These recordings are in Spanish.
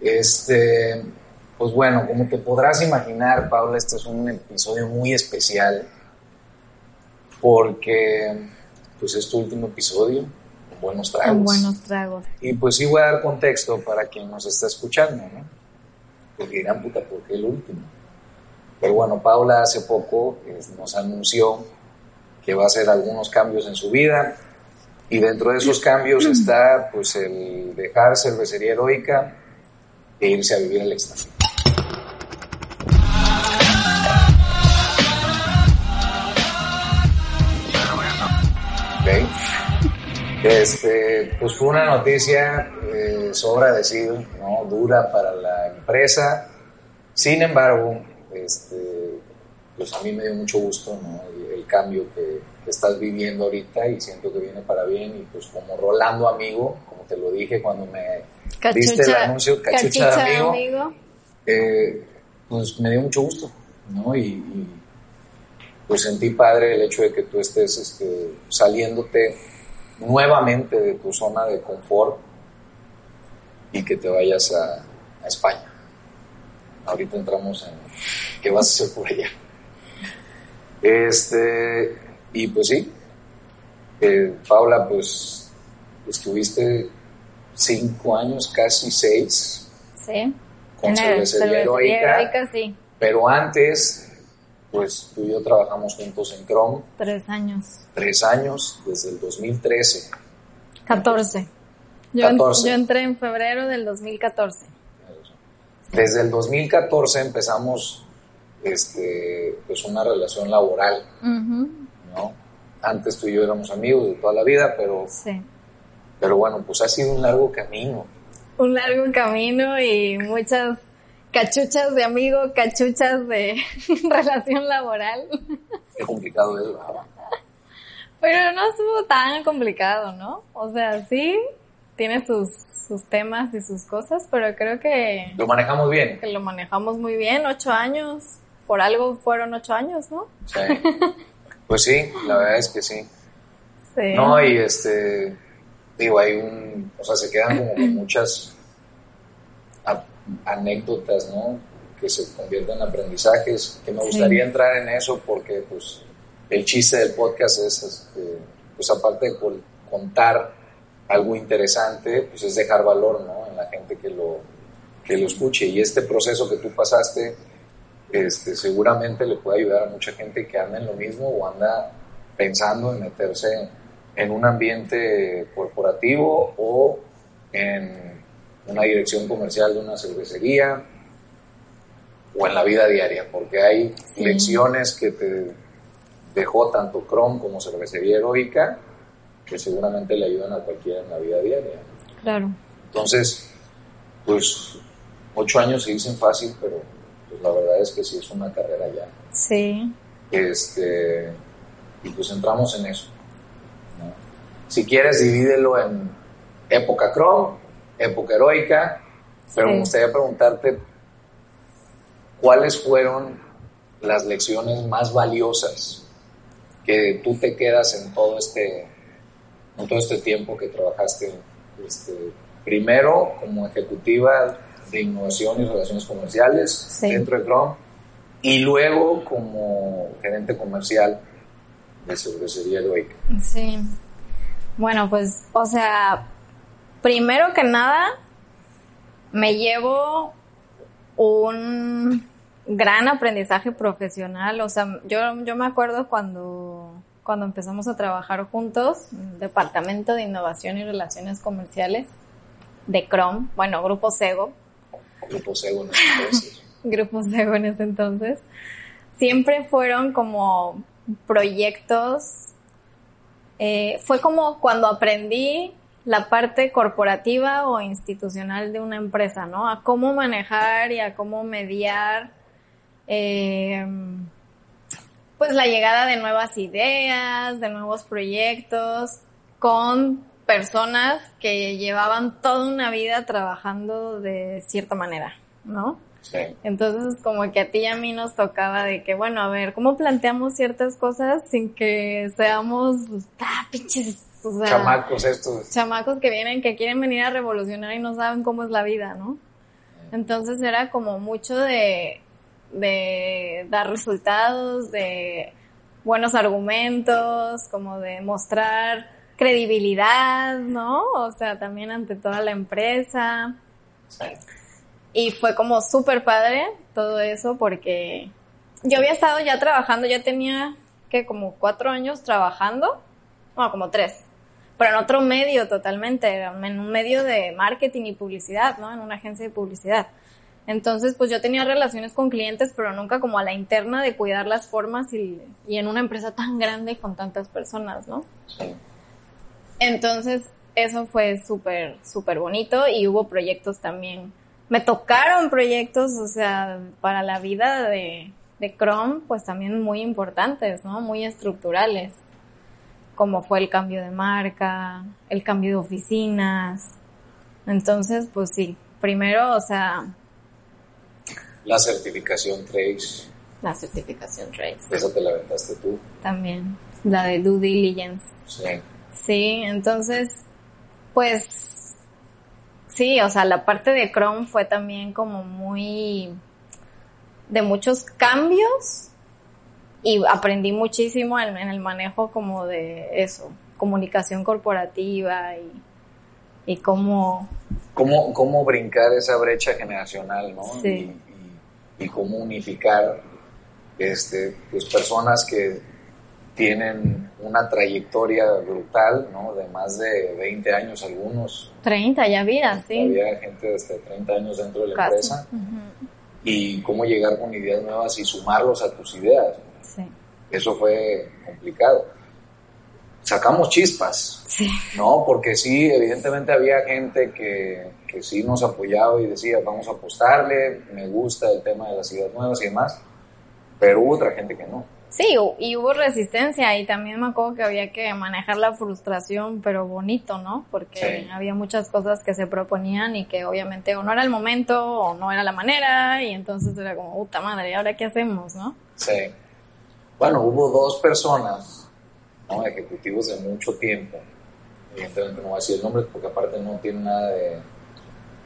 Este, pues bueno, como te podrás imaginar, Paula, este es un episodio muy especial porque pues es tu último episodio con buenos tragos. Con buenos tragos. Y pues sí voy a dar contexto para quien nos está escuchando, ¿no? Porque dirán, puta, ¿por qué el último? Pero bueno, Paula hace poco eh, nos anunció que va a hacer algunos cambios en su vida y dentro de esos cambios está pues el dejar cervecería heroica e irse a vivir al extranjero. Este, pues fue una noticia, eh, sobra decir, ¿no? dura para la empresa. Sin embargo, este, pues a mí me dio mucho gusto ¿no? el, cambio que, estás viviendo ahorita y siento que viene para bien. Y pues como Rolando amigo, como te lo dije cuando me Cachucha, viste el anuncio, cachucha, cachucha de amigo, amigo. eh, pues me dio mucho gusto, ¿no? Y, y, pues sentí padre el hecho de que tú estés este, saliéndote nuevamente de tu zona de confort y que te vayas a, a España. Ahorita entramos en qué vas a hacer por allá. Este, y pues sí, eh, Paula, pues estuviste cinco años, casi seis, Sí. con cervecería heroica, heroica, sí. pero antes, pues tú y yo trabajamos juntos en Chrome Tres años. tres años, desde el 2013. 14. Yo, 14. yo entré en febrero del 2014. Desde el 2014 empezamos este, pues una relación laboral, Ujú, ¿no? Antes tú y yo éramos amigos de toda la vida, pero, Sí. Pero bueno, pues ha sido un largo camino. Un largo camino y muchas cachuchas de amigo, cachuchas de relación laboral. Qué complicado es, ¿verdad? Pero no estuvo tan complicado, ¿no? O sea, sí, tiene sus, sus temas y sus cosas, pero creo que, Lo manejamos bien. que lo manejamos muy bien. Ocho años, por algo fueron ocho años, ¿no? Sí. Pues sí, la verdad es que sí. Sí. No, y este, digo, hay un, o sea, se quedan como muchas a- anécdotas, ¿no? Que se convierten en aprendizajes, que me gustaría entrar en eso porque, pues, el chiste del podcast es, este, pues, aparte de contar algo interesante, pues es dejar valor, ¿no? En la gente que lo, que lo escuche. Y este proceso que tú pasaste, este, seguramente le puede ayudar a mucha gente que anda en lo mismo o anda pensando en meterse en un ambiente corporativo o en una dirección comercial de una cervecería o en la vida diaria, porque hay Sí. lecciones que te dejó tanto Chrome como cervecería heroica que seguramente le ayudan a cualquiera en la vida diaria. Claro. Entonces, pues ocho años se dicen fácil, pero pues la verdad es que sí es una carrera ya. Sí. Este, y pues entramos en eso. Si quieres, divídelo en época Chrome, época heroica, pero Sí. me gustaría preguntarte cuáles fueron las lecciones más valiosas que tú te quedas en todo este, en todo este tiempo que trabajaste, este, primero como ejecutiva de innovación y relaciones comerciales Sí. dentro de Chrome y luego como gerente comercial de cervecería heroica. Sí. Bueno, pues, o sea, primero que nada, me llevo un gran aprendizaje profesional. O sea, yo, yo me acuerdo cuando, cuando empezamos a trabajar juntos, Departamento de Innovación y Relaciones Comerciales de Chrome, bueno, Grupo Sego, Grupo Sego en ese entonces. Grupo Sego en ese entonces, siempre fueron como proyectos, eh, fue como cuando aprendí la parte corporativa o institucional de una empresa, ¿no? A cómo manejar y a cómo mediar, eh, pues la llegada de nuevas ideas, de nuevos proyectos, con personas que llevaban toda una vida trabajando de cierta manera, ¿no? Sí. Entonces, como que a ti y a mí nos tocaba de que, bueno, a ver, ¿cómo planteamos ciertas cosas sin que seamos, ah, pinches, chamacos estos. Chamacos que vienen, que quieren venir a revolucionar y no saben cómo es la vida, ¿no? Entonces era como mucho de, de dar resultados, de buenos argumentos, como de mostrar credibilidad, ¿no? O sea, también ante toda la empresa. Y fue como súper padre todo eso porque yo había estado ya trabajando, ya tenía que como cuatro años trabajando, bueno, como tres, pero en otro medio totalmente, en un medio de marketing y publicidad, ¿no? En una agencia de publicidad. Entonces, pues yo tenía relaciones con clientes, pero nunca como a la interna de cuidar las formas y, y en una empresa tan grande con tantas personas, ¿no? Entonces, eso fue súper, súper bonito y hubo proyectos también. Me tocaron proyectos, o sea, para la vida de, de Chrome, pues también muy importantes, ¿no? Muy estructurales, como fue el cambio de marca, el cambio de oficinas. Entonces, pues sí, primero, o sea... La certificación Trace. La certificación Trace. Esa te la aventaste tú. También, la de Due Diligence. Sí. Sí, entonces, pues, sí, o sea, la parte de Chrome fue también como muy de muchos cambios y aprendí muchísimo en, el manejo como de eso, comunicación corporativa y, y cómo... cómo... Cómo brincar esa brecha generacional, ¿no? Sí. Y, y, cómo unificar este, pues personas que tienen una trayectoria brutal, ¿no? De más de 20 años algunos. 30, ya vida, sí. Había gente de hasta 30 años dentro de la empresa. Y cómo llegar con ideas nuevas y sumarlos a tus ideas. Sí. Eso fue complicado. Sacamos chispas, sí. ¿no? Porque sí, evidentemente había gente que, que sí nos apoyaba y decía, vamos a apostarle, me gusta el tema de las ideas nuevas y demás, pero hubo otra gente que no. Sí, y hubo resistencia y también me acuerdo que había que manejar la frustración, pero bonito, ¿no? Porque había muchas cosas que se proponían y que obviamente o no era el momento o no era la manera y entonces era como, puta madre, ¿y ahora qué hacemos, no? Sí. Bueno, hubo dos personas, ¿no? Ejecutivos de mucho tiempo. Evidentemente no voy a decir el nombre porque aparte no tiene nada de...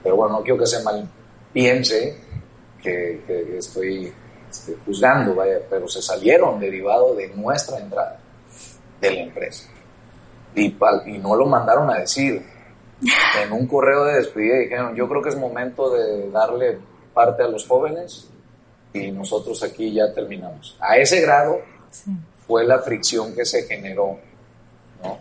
Pero bueno, no quiero que se mal piense que, que estoy este, juzgando, vaya, pero se salieron derivado de nuestra entrada de la empresa. Y, y no lo mandaron a decir. En un correo de despedida dijeron, yo creo que es momento de darle parte a los jóvenes y nosotros aquí ya terminamos. A ese grado fue la fricción que se generó, ¿no?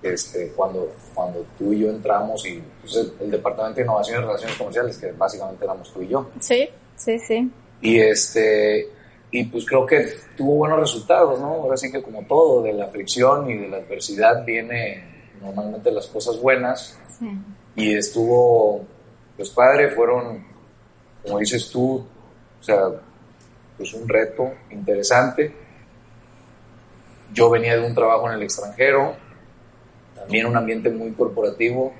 Este, cuando, cuando tú y yo entramos y pues, el, el, Departamento de Innovación y Relaciones Comerciales, que básicamente éramos tú y yo. Sí, sí, sí. Y este, y pues creo que tuvo buenos resultados, ¿no? Ahora sí que como todo, de la fricción y de la adversidad viene normalmente las cosas buenas. Sí. Y estuvo, pues padre, fueron, como dices tú, o sea, pues un reto interesante. Yo venía de un trabajo en el extranjero, también un ambiente muy corporativo,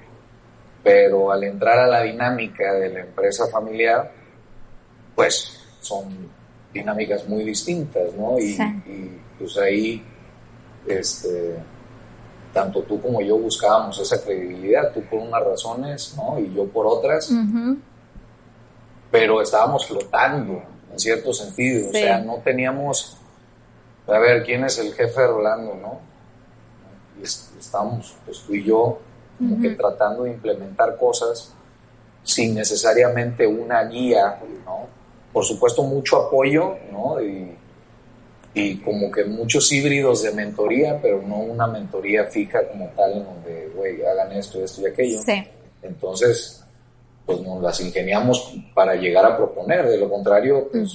pero al entrar a la dinámica de la empresa familiar, pues son dinámicas muy distintas, ¿no? Y, pues ahí, este, tanto tú como yo buscábamos esa credibilidad, tú por unas razones, ¿no? Y yo por otras, pero estábamos flotando en cierto sentido, o sea, no teníamos, a ver, ¿quién es el jefe de Rolando, no? Y estábamos, pues tú y yo, como que tratando de implementar cosas sin necesariamente una guía, ¿no? Por supuesto, mucho apoyo, ¿no? Y, y, como que muchos híbridos de mentoría, pero no una mentoría fija como tal, en donde, güey, hagan esto, esto y aquello. Sí. Entonces, pues nos las ingeniamos para llegar a proponer, de lo contrario, pues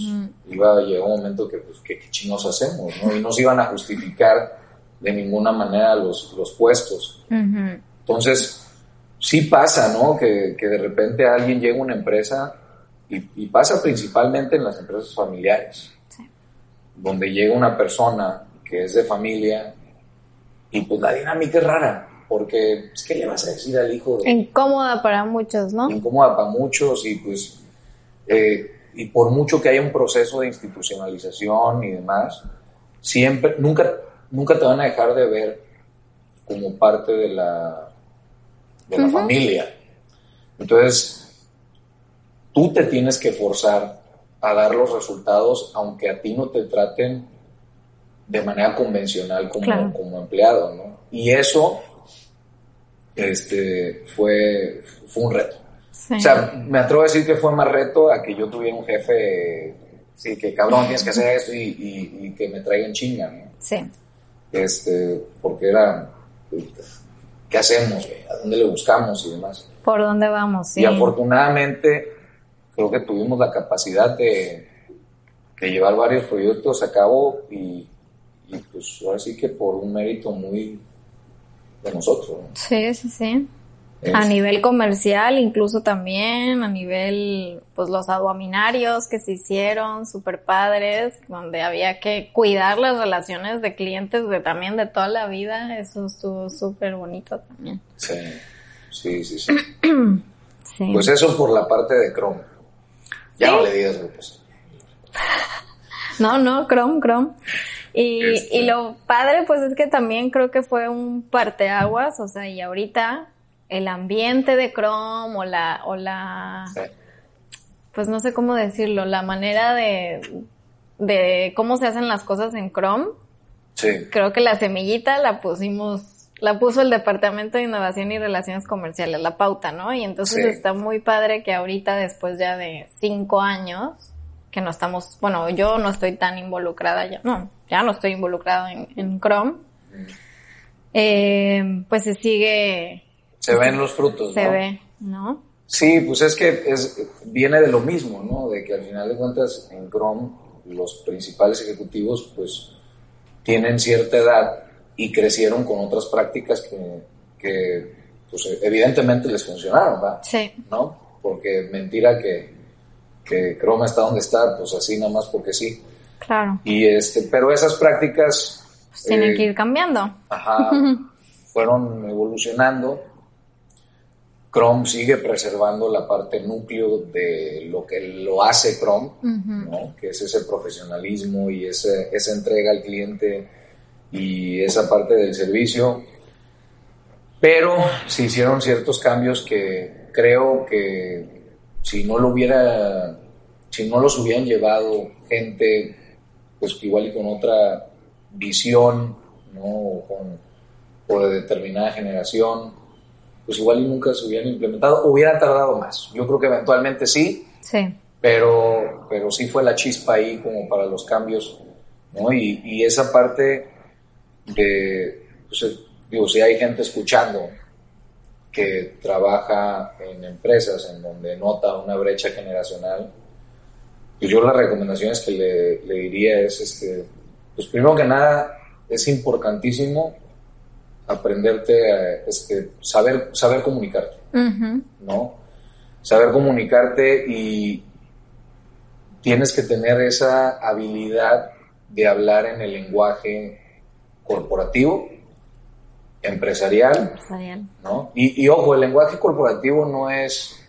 iba a llegar un momento que, pues, ¿qué, chinos hacemos? ¿no? Y no se iban a justificar de ninguna manera los, los puestos. Entonces, sí pasa, ¿no? Que, que de repente alguien llega a una empresa y, y pasa principalmente en las empresas familiares, donde llega una persona que es de familia y pues la dinámica es rara, porque es que le vas a decir al hijo. Incómoda para muchos, ¿no? Incómoda para muchos y pues... Eh, y por mucho que haya un proceso de institucionalización y demás, siempre, nunca, nunca te van a dejar de ver como parte de la, de la familia. Entonces, tú te tienes que forzar a dar los resultados, aunque a ti no te traten de manera convencional como, como empleado, ¿no? Y eso este, fue, fue un reto. O sea, me atrevo a decir que fue más reto a que yo tuviera un jefe, sí, que cabrón, tienes que hacer esto y, que me traigan chinga, ¿no? Sí. Este, porque era, ¿qué hacemos? ¿A dónde le buscamos y demás? ¿Por dónde vamos? Sí. Y afortunadamente, creo que tuvimos la capacidad de, de llevar varios proyectos a cabo y, y, pues ahora sí que por un mérito muy de nosotros. ¿no? Sí, sí, sí. A nivel comercial, incluso también, a nivel, pues los aduaminarios que se hicieron, super padres, donde había que cuidar las relaciones de clientes de también de toda la vida, eso estuvo súper bonito también. Sí, sí, sí, sí. Pues eso por la parte de Chrome. Ya no le digas pues. No, no, Chrome, Chrome. Y, y este. lo padre, pues es que también creo que fue un parteaguas, o sea, y ahorita el ambiente de Chrome o la, o la, pues no sé cómo decirlo, la manera de, de cómo se hacen las cosas en Chrome. Sí. Creo que la semillita la pusimos, la puso el Departamento de Innovación y Relaciones Comerciales, la pauta, ¿no? Y entonces está muy padre que ahorita, después ya de cinco años, que no estamos, bueno, yo no estoy tan involucrada ya, no, ya no estoy involucrada en, en Chrome, eh, pues se sigue se ven los frutos. Se ve, ¿no? Sí, pues es que es, viene de lo mismo, ¿no? De que al final de cuentas en Chrome los principales ejecutivos pues tienen cierta edad y crecieron con otras prácticas que, que pues evidentemente les funcionaron, ¿va? Sí. ¿No? Porque mentira que, que Chrome está donde está, pues así nada más porque sí. Claro. Y este, pero esas prácticas... Pues tienen eh, que ir cambiando. Ajá. fueron evolucionando Chrome sigue preservando la parte núcleo de lo que lo hace Chrome, ¿no? que es ese profesionalismo y ese, esa entrega al cliente y esa parte del servicio. Pero se hicieron ciertos cambios que creo que si no lo hubiera, si no los hubieran llevado gente, pues igual y con otra visión, ¿no? O, con, o de determinada generación, pues igual y nunca se hubieran implementado, hubiera tardado más. Yo creo que eventualmente sí, sí. Pero, pero sí fue la chispa ahí como para los cambios, ¿no? Y, y esa parte de, pues, digo, si hay gente escuchando que trabaja en empresas en donde nota una brecha generacional, pues yo la recomendación es que le, le diría es, este, pues primero que nada, es importantísimo aprenderte a este, saber, saber comunicarte, ¿no? Saber comunicarte y tienes que tener esa habilidad de hablar en el lenguaje corporativo, empresarial, ¿no? Y, ojo, el lenguaje corporativo no es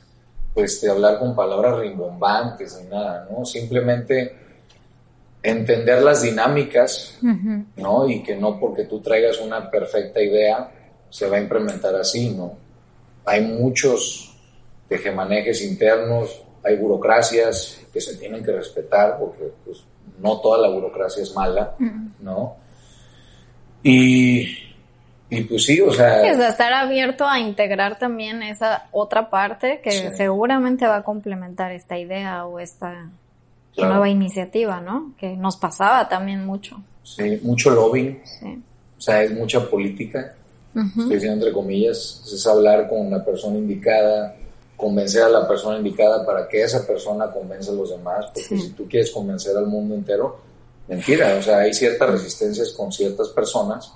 pues de hablar con palabras rimbombantes ni nada, ¿no? Simplemente entender las dinámicas, ¿no? Y que no porque tú traigas una perfecta idea se va a implementar así, ¿no? Hay muchos tejemanejes internos, hay burocracias que se tienen que respetar porque pues, no toda la burocracia es mala, ¿no? Y, y, pues sí, o sea... Sí, estar abierto a integrar también esa otra parte que seguramente va a complementar esta idea o esta nueva iniciativa, ¿no? Que nos pasaba también mucho. Sí, mucho lobbying. Sí. O sea, es mucha política. Estoy diciendo entre comillas. Es hablar con la persona indicada, convencer a la persona indicada para que esa persona convenza a los demás. Porque si tú quieres convencer al mundo entero, mentira. O sea, hay ciertas resistencias con ciertas personas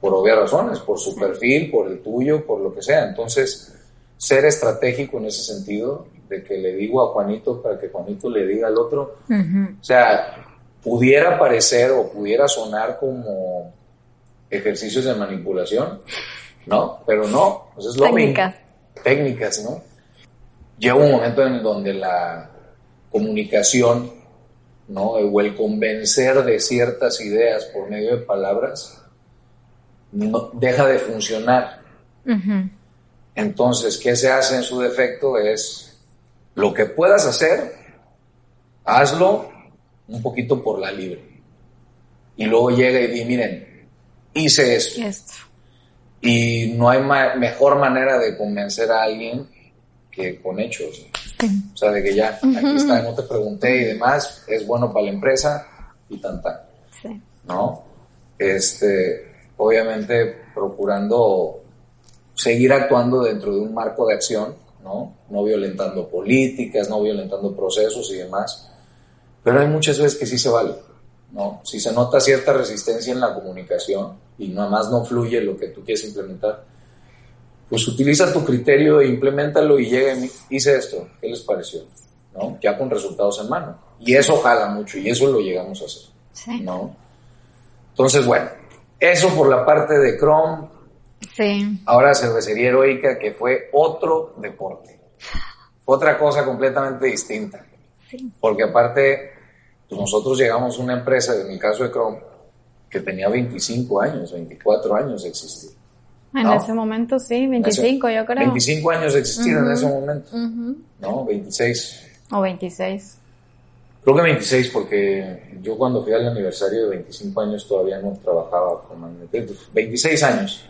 por obvias razones, por su perfil, por el tuyo, por lo que sea. Entonces, ser estratégico en ese sentido, de que le digo a Juanito para que Juanito le diga al otro. O sea, pudiera parecer o pudiera sonar como ejercicios de manipulación, ¿no? Pero no, pues es lo Técnicas. Técnicas, ¿no? Llega un momento en donde la comunicación, ¿no? O el convencer de ciertas ideas por medio de palabras, no, deja de funcionar. Entonces, ¿qué se hace en su defecto? Es lo que puedas hacer, hazlo un poquito por la libre. Y luego llega y di, miren, hice esto. Esto. Y no hay mejor manera de convencer a alguien que con hechos. O sea, de que ya, aquí está, no te pregunté y demás, es bueno para la empresa y tan tan. Sí. ¿No? Este, obviamente procurando seguir actuando dentro de un marco de acción, ¿no? No violentando políticas, no violentando procesos y demás. Pero hay muchas veces que sí se vale, ¿no? Si se nota cierta resistencia en la comunicación y nada más no fluye lo que tú quieres implementar, pues utiliza tu criterio e implementalo y llega y hice esto, ¿qué les pareció? ¿No? Ya con resultados en mano. Y eso jala mucho y eso lo llegamos a hacer, Sí. ¿no? Entonces, bueno, eso por la parte de Chrome. Sí. Ahora cervecería heroica, que fue otro deporte. Fue otra cosa completamente distinta. Sí. Porque aparte, pues nosotros llegamos a una empresa, en el caso de Chrome, que tenía 25 años, 24 años de existir. En No. ese momento sí, 25 yo creo. 25 años de existir en ese momento. ¿No? 26. O 26. Creo que 26 porque yo cuando fui al aniversario de 25 años todavía no trabajaba formalmente. Entonces, 26 años.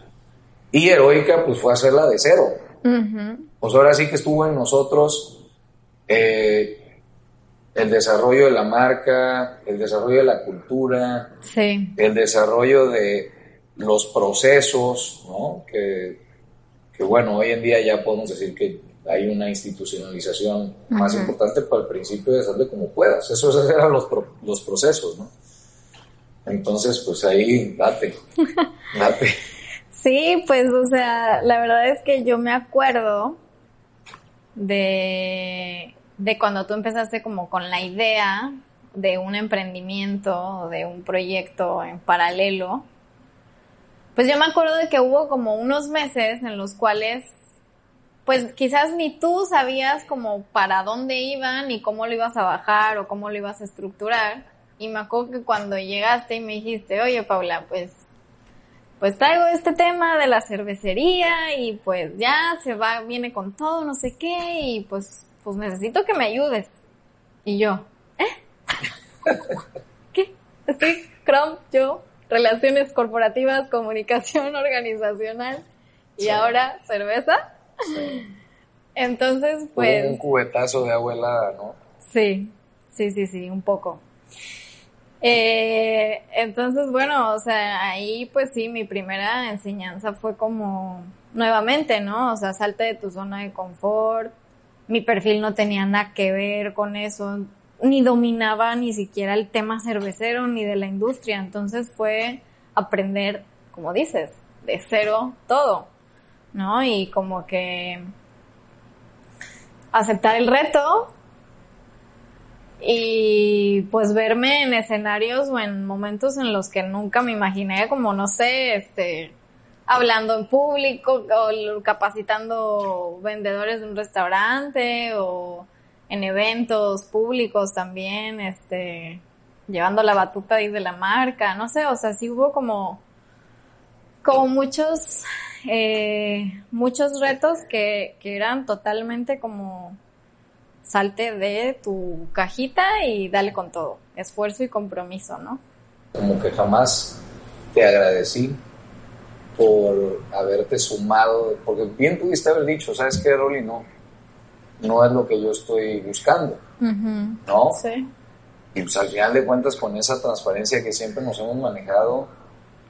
Y Heroica pues fue a hacerla de cero. Pues ahora sí que estuvo en nosotros eh, el desarrollo de la marca, el desarrollo de la cultura, Sí. el desarrollo de los procesos, ¿no? Que, que, bueno, hoy en día ya podemos decir que hay una institucionalización más importante, pero al principio es hazle como puedas. Esos eran los, pro- los procesos, ¿no? Entonces, pues ahí, date, date. Sí, pues, o sea, la verdad es que yo me acuerdo de, de cuando tú empezaste como con la idea de un emprendimiento, de un proyecto en paralelo. Pues yo me acuerdo de que hubo como unos meses en los cuales, pues quizás ni tú sabías como para dónde iban, ni cómo lo ibas a bajar o cómo lo ibas a estructurar. Y me acuerdo que cuando llegaste y me dijiste, oye Paula, pues pues traigo este tema de la cervecería y pues ya se va, viene con todo, no sé qué, y pues, pues necesito que me ayudes. Y yo, ¿eh? ¿Qué? Estoy Chrome, yo, relaciones corporativas, comunicación organizacional y Sí. ahora cerveza. Entonces, pues... un cubetazo de agua helada, ¿no? Sí, sí, sí, sí, un poco. Eh, entonces, bueno, o sea, ahí pues sí, mi primera enseñanza fue como nuevamente, ¿no? O sea, salte de tu zona de confort. Mi perfil no tenía nada que ver con eso, ni dominaba ni siquiera el tema cervecero ni de la industria. Entonces fue aprender, como dices, de cero todo, ¿no? Y como que aceptar el reto y pues verme en escenarios o en momentos en los que nunca me imaginé, como no sé, este, hablando en público o capacitando vendedores de un restaurante o en eventos públicos también, este, llevando la batuta ahí de la marca, no sé, o sea, sí hubo como, como muchos, eh, muchos retos que, que eran totalmente como salte de tu cajita y dale con todo, esfuerzo y compromiso, ¿no? Como que jamás te agradecí por haberte sumado, porque bien pudiste haber dicho, ¿sabes qué, Rolly? No, no es lo que yo estoy buscando, ¿no? Sí. Y pues al final de cuentas, con esa transparencia que siempre nos hemos manejado,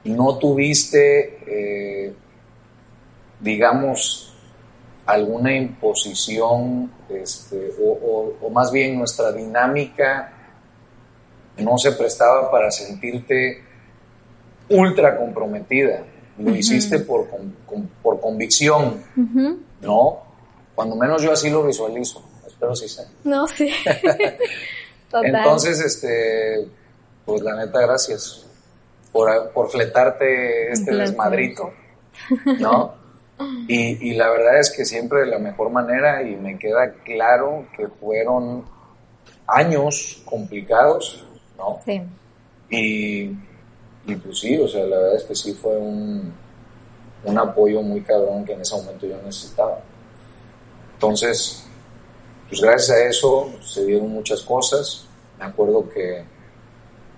no tuviste, eh, digamos, alguna imposición, este, o, o- o más bien nuestra dinámica no se prestaba para sentirte ultra comprometida. Lo hiciste por, con- con- por convicción, ¿no? Cuando menos yo así lo visualizo. Espero sí sea. No, sí. Total. Entonces, este, pues la neta, gracias por, por fletarte este desmadrito, ¿no? Y, y, la verdad es que siempre de la mejor manera y me queda claro que fueron años complicados, ¿no? Sí. Y, y pues sí, o sea, la verdad es que sí fue un, un apoyo muy cabrón que en ese momento yo necesitaba. Entonces, pues gracias a eso se dieron muchas cosas. Me acuerdo que,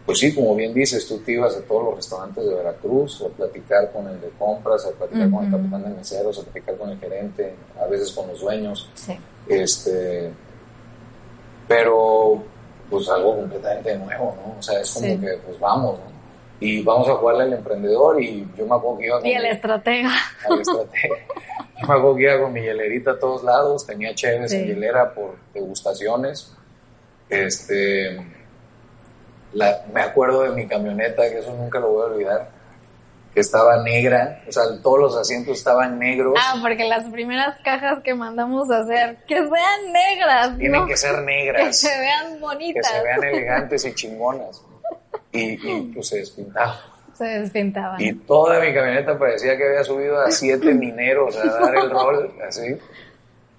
pues sí, como bien dices, tú te ibas a todos los restaurantes de Veracruz a platicar con el de compras, a platicar con el capitán de meseros, a platicar con el gerente, a veces con los dueños. Sí. Este, pero pues algo completamente nuevo, ¿no? O sea, es como que, pues vamos, ¿no? Y vamos a jugarle al emprendedor y yo me acuerdo que iba con... Y al estratega. Al estratega. Que iba con mi hielerita a todos lados, tenía chéves en hielera por degustaciones. Este, la, me acuerdo de mi camioneta, que eso nunca lo voy a olvidar, que estaba negra, o sea, todos los asientos estaban negros. Ah, porque las primeras cajas que mandamos a hacer, que sean negras. Tienen que ser negras. Que se vean bonitas. Que se vean elegantes y chingonas. Y, y pues se despintaba. Se despintaba. Y toda mi camioneta parecía que había subido a siete mineros a dar el rol, así.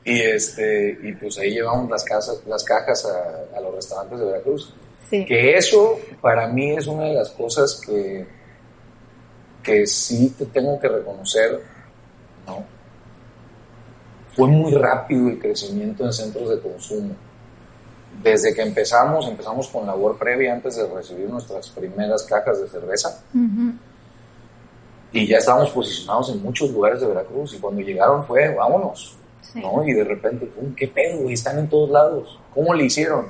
Y este, y pues ahí llevamos las casas, las cajas a, a los restaurantes de Veracruz. Sí. Que eso para mí es una de las cosas que, que sí te tengo que reconocer, ¿no? Fue muy rápido el crecimiento en centros de consumo. Desde que empezamos, empezamos con labor previa antes de recibir nuestras primeras cajas de cerveza. Ujú. Y ya estábamos posicionados en muchos lugares de Veracruz. Y cuando llegaron fue, vámonos. Sí. ¿no? Y de repente, ¿qué pedo, güey? Están en todos lados. ¿Cómo le hicieron?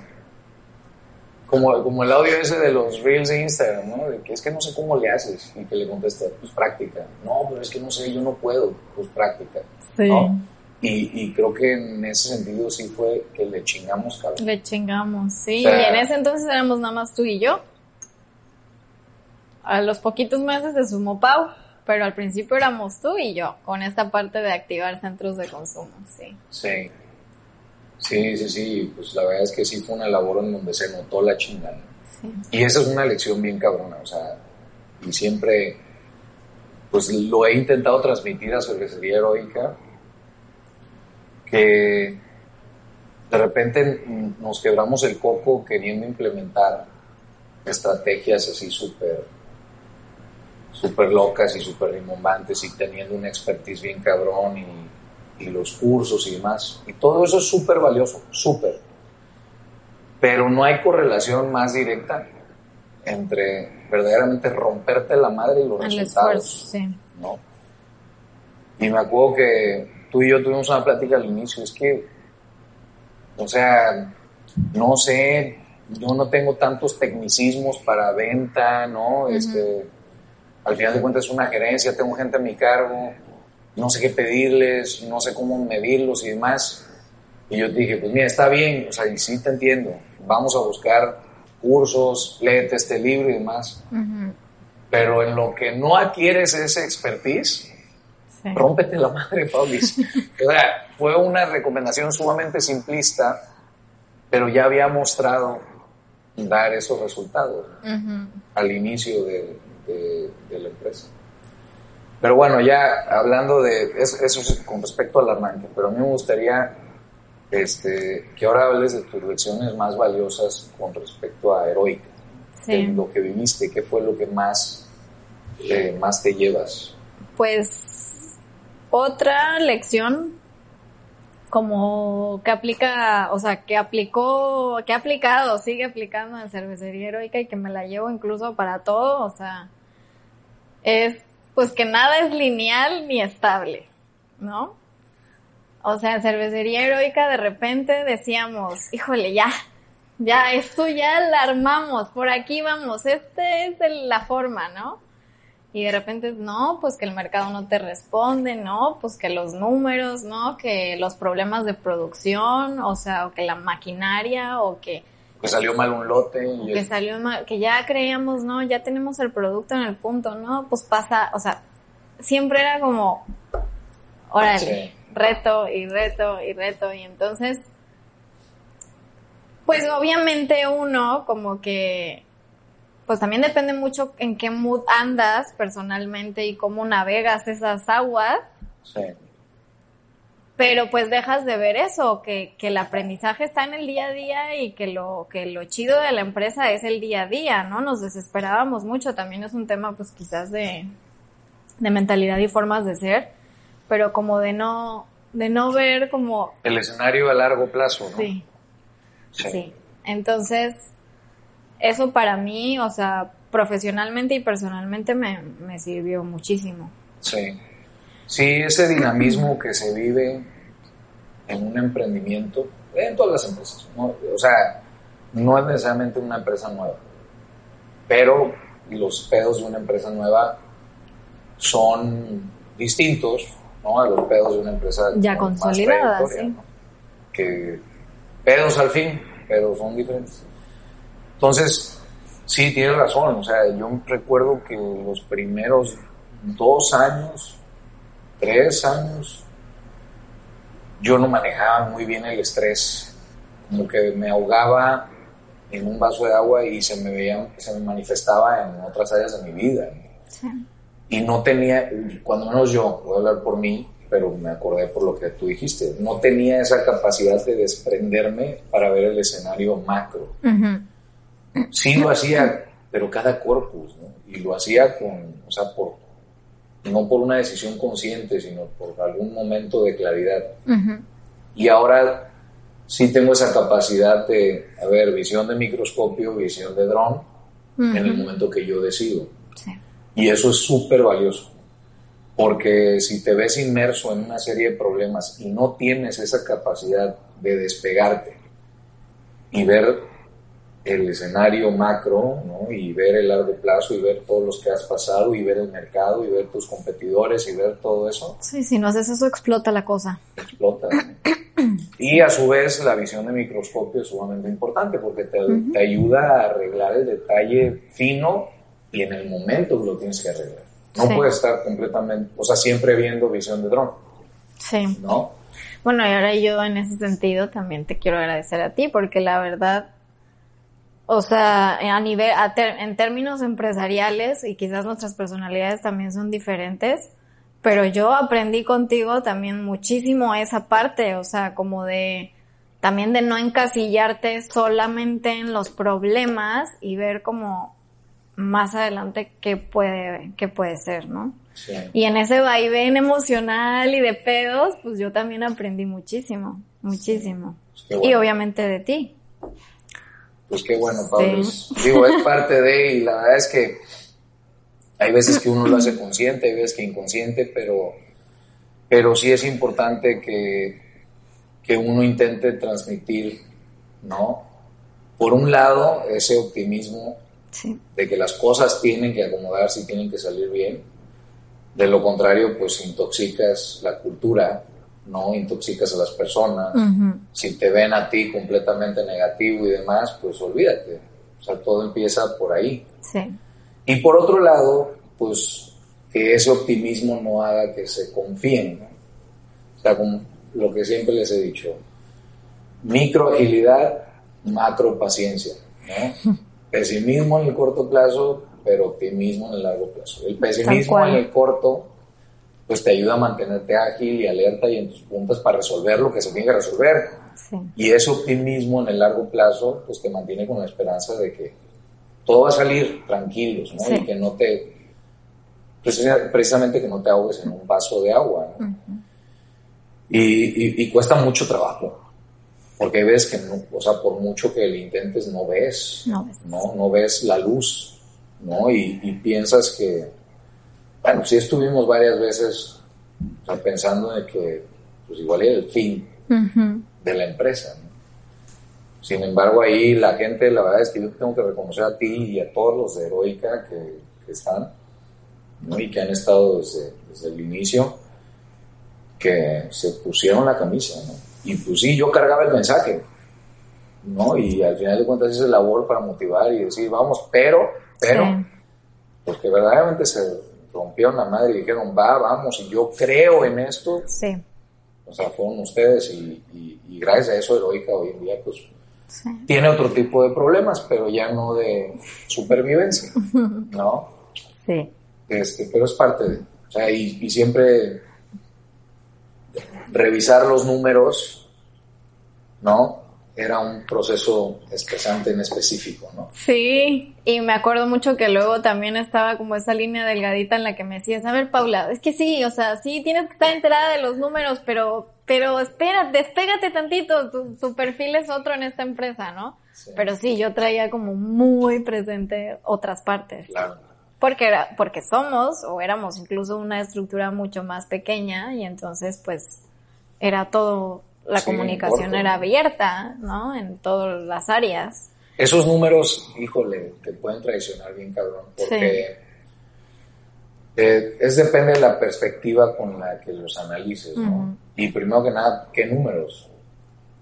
Como, como el audio ese de los reels de Instagram, ¿no? De que es que no sé cómo le haces. Y que le contesta, pues práctica. No, pero es que no sé, yo no puedo. Pues práctica. Sí. ¿no? Y, y creo que en ese sentido sí fue que le chingamos, cabrón. Le chingamos, sí. O sea- y en ese entonces éramos nada más tú y yo. A los poquitos meses se sumó Pau, pero al principio éramos tú y yo, con esta parte de activar centros de consumo, sí. Sí. Sí, sí, sí. Pues la verdad es que sí fue una labor en donde se notó la chingada. sí. Y esa es una lección bien cabrona, o sea, y siempre, pues lo he intentado transmitir a Cervecería Heroica, que de repente nos quebramos el coco queriendo implementar estrategias así súper, súper locas y súper rimbombantes y teniendo una expertise bien cabrón y, y los cursos y demás. Y todo eso es súper valioso, súper pero no hay correlación más directa entre verdaderamente romperte la madre y los El resultados, esfuerzo, sí. ¿no? Y me acuerdo que tú y yo tuvimos una plática al inicio, es que, o sea, no sé, yo no tengo tantos tecnicismos para venta, ¿no? Este, al final de cuentas es una gerencia, tengo gente a mi cargo, no sé qué pedirles, no sé cómo medirlos y demás. Y yo dije, pues mira, está bien, o sea, y sí te entiendo, vamos a buscar cursos, léete este libro y demás, pero en lo que no adquieres ese expertise. Rómpete la madre, Paulis. o sea, fue una recomendación sumamente simplista, pero ya había mostrado dar esos resultados Ujú. al inicio de, de- de la empresa. Pero bueno, ya hablando de es- eso, es con respecto al arranque, pero a mí me gustaría este, que ahora hables de tus lecciones más valiosas con respecto a Heroica, de Sí. lo que viviste, qué fue lo que más, eh, más te llevas. Pues otra lección como que aplica, o sea, que aplicó, que ha aplicado, sigue aplicando en cervecería heroica y que me la llevo incluso para todo, o sea, es pues que nada es lineal ni estable, ¿no? O sea, en cervecería heroica de repente decíamos, híjole, ya, ya, esto ya la armamos, por aquí vamos, este es la forma, ¿no? Y de repente es, no, pues que el mercado no te responde, no, pues que los números, no, que los problemas de producción, o sea, o que la maquinaria, o que, Que salió mal un lote y que salió mal, que ya creíamos, no, ya tenemos el producto en el punto, no, pues pasa, o sea, siempre era como, órale, Sí. reto y reto y reto. Y entonces, pues obviamente uno como que, pues también depende mucho en qué mood andas personalmente y cómo navegas esas aguas. Sí. Pero pues dejas de ver eso, que, que el aprendizaje está en el día a día y que lo, que lo chido de la empresa es el día a día, ¿no? Nos desesperábamos mucho, también es un tema pues quizás de, de mentalidad y formas de ser, pero como de no, de no ver como... El escenario a largo plazo, ¿no? Sí. Sí. Entonces, eso para mí, o sea, profesionalmente y personalmente me, me sirvió muchísimo. Sí. Sí, ese dinamismo que se vive en un emprendimiento, en todas las empresas, o sea, no es necesariamente una empresa nueva, pero los pedos de una empresa nueva son distintos ¿no? a los pedos de una empresa ya consolidada, sí. Que pedos al fin, pero son diferentes. Entonces, sí, tienes razón, o sea, yo recuerdo que los primeros dos años, tres años, yo no manejaba muy bien el estrés, como que me ahogaba en un vaso de agua y se me veía, se me manifestaba en otras áreas de mi vida. Sí y no tenía, cuando menos yo, voy a hablar por mí, pero me acordé por lo que tú dijiste, no tenía esa capacidad de desprenderme para ver el escenario macro. Sí lo hacía, pero cada corpus, ¿no? Y lo hacía con, o sea, por, no por una decisión consciente, sino por algún momento de claridad. Y ahora sí tengo esa capacidad de, a ver, visión de microscopio, visión de dron, en el momento que yo decido. Sí. Y eso es súper valioso, porque si te ves inmerso en una serie de problemas y no tienes esa capacidad de despegarte y ver el escenario macro, ¿no? y ver el largo plazo, y ver todos los que has pasado, y ver el mercado, y ver tus competidores, y ver todo eso. Sí, si no haces eso, explota la cosa. Explota. y a su vez, la visión de microscopio es sumamente importante porque te, te ayuda a arreglar el detalle fino y en el momento lo tienes que arreglar. No puedes estar completamente, o sea, siempre viendo visión de dron. Sí. ¿No? Bueno, y ahora yo en ese sentido también te quiero agradecer a ti porque la verdad, o sea, a nivel, en términos empresariales y quizás nuestras personalidades también son diferentes, pero yo aprendí contigo también muchísimo esa parte, o sea, como de, también de no encasillarte solamente en los problemas y ver como más adelante qué puede, qué puede ser, ¿no? Sí. Y en ese vaivén emocional y de pedos, pues yo también aprendí muchísimo, muchísimo. Pues y obviamente de ti. Pues qué bueno, Pablo. Digo, es parte de, y la verdad es que hay veces que uno lo hace consciente, hay veces que inconsciente, pero, pero sí es importante que, que uno intente transmitir, ¿no? Por un lado, ese optimismo de que las cosas tienen que acomodarse y tienen que salir bien. De lo contrario, pues intoxicas la cultura, no intoxicas a las personas. Si te ven a ti completamente negativo y demás, pues olvídate. O sea, todo empieza por ahí. Y por otro lado, pues que ese optimismo no haga que se confíen. O sea, como lo que siempre les he dicho, micro agilidad, macro paciencia. ¿no? pesimismo en el corto plazo, pero optimismo en el largo plazo. El pesimismo en el corto, pues te ayuda a mantenerte ágil y alerta y en tus puntas para resolver lo que se tiene que resolver. Y ese optimismo en el largo plazo, pues te mantiene con la esperanza de que todo va a salir tranquilos, ¿no? Y que no te, precisamente que no te ahogues en un vaso de agua, ¿no? y, y cuesta mucho trabajo porque ves que, no, o sea, por mucho que le intentes, no ves, no ves, no, ves la luz, ¿no? Y, piensas que, bueno, sí estuvimos varias veces pensando en que, pues igual era el fin de la empresa, ¿no? Sin embargo, ahí la gente, la verdad es que yo tengo que reconocer a ti y a todos los de Heroica que, que están, ¿no? Y que han estado desde, desde el inicio, que se pusieron la camisa, ¿no? Y pues sí, yo cargaba el mensaje, ¿no? Y al final de cuentas hice labor para motivar y decir, vamos, pero, pero, pues que verdaderamente se rompieron la madre y dijeron, va, vamos, y yo creo en esto. Sí. o sea, fueron ustedes y, gracias a eso Heroica hoy en día pues tiene otro tipo de problemas, pero ya no de supervivencia, ¿no? Sí. Este, pero es parte de, o sea, y, siempre revisar los números, ¿no? Era un proceso estresante en específico, ¿no? Sí, y me acuerdo mucho que luego también estaba como esa línea delgadita en la que me decías, a ver, Paula, es que sí, o sea, sí tienes que estar enterada de los números, pero, pero espera, despégate tantito, tu, tu perfil es otro en esta empresa, ¿no? Pero sí, yo traía como muy presente otras partes. Claro porque era, porque somos o éramos incluso una estructura mucho más pequeña y entonces pues era todo, la comunicación era abierta, ¿no? En todas las áreas. Esos números, híjole, te pueden traicionar bien cabrón, porque eh, es depende de la perspectiva con la que los analices, ¿no? Y primero que nada, ¿qué números?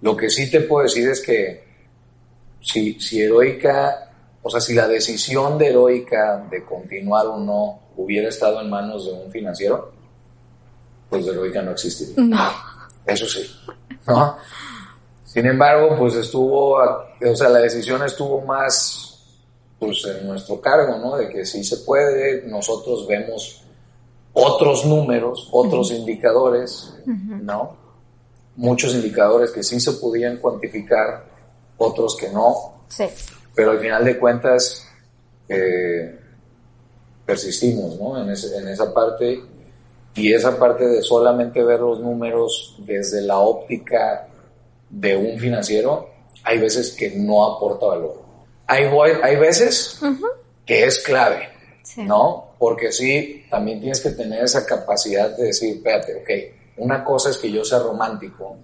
Lo que sí te puedo decir es que si, si Heroica o sea, si la decisión de Heroica de continuar o no hubiera estado en manos de un financiero, pues Heroica no existiría. No. Eso sí, ¿no? Sin embargo, pues estuvo, o sea, la decisión estuvo más pues en nuestro cargo, ¿no? De que sí se puede, nosotros vemos otros números, otros indicadores, ¿no? Muchos indicadores que sí se podían cuantificar, otros que no. Sí pero al final de cuentas eh, persistimos ¿no? en, esa parte y esa parte de solamente ver los números desde la óptica de un financiero, hay veces que no aporta valor. Hay, hay veces que es clave, ¿no? Porque sí, también tienes que tener esa capacidad de decir, espérate, ok, una cosa es que yo sea romántico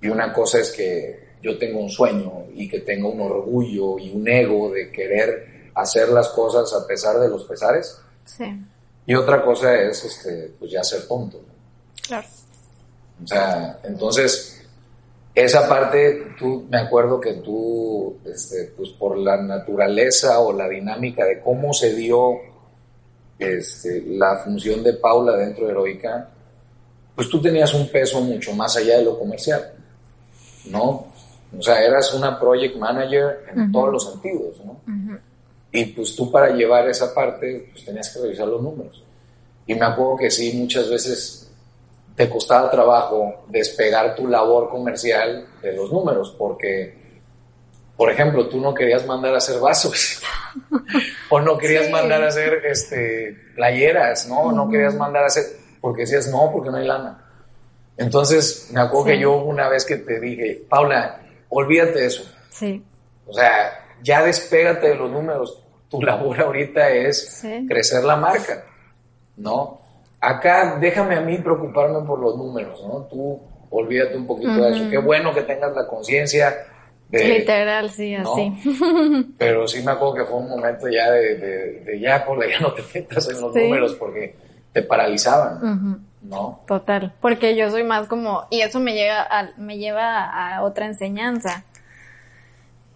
y una cosa es que yo tengo un sueño y que tengo un orgullo y un ego de querer hacer las cosas a pesar de los pesares. Sí. Y otra cosa es, este, pues ya ser tonto. Claro. O sea, entonces, esa parte, tú, me acuerdo que tú, este, pues por la naturaleza o la dinámica de cómo se dio este, la función de Paula dentro de Heroica, pues tú tenías un peso mucho más allá de lo comercial, ¿no? O sea, eras una project manager en todos los sentidos, ¿no? Y pues tú para llevar esa parte, pues tenías que revisar los números. Y me acuerdo que sí, muchas veces te costaba trabajo despegar tu labor comercial de los números, porque, por ejemplo, tú no querías mandar a hacer vasos, o no querías mandar a hacer este, playeras, ¿no? No querías mandar a hacer, porque decías, no, porque no hay lana. Entonces, me acuerdo que yo una vez que te dije, Paula, olvídate de eso. Sí. O sea, ya despégate de los números. Tu labor ahorita es crecer la marca, ¿no? Acá déjame a mí preocuparme por los números, ¿no? Tú olvídate un poquito de eso. Qué bueno que tengas la conciencia de... Literal, sí, así. Pero sí me acuerdo que fue un momento ya de, de, ya, por ya no te metas en los números porque te paralizaban. ¿no? Total, porque yo soy más como, y eso me, llega a, me lleva a otra enseñanza,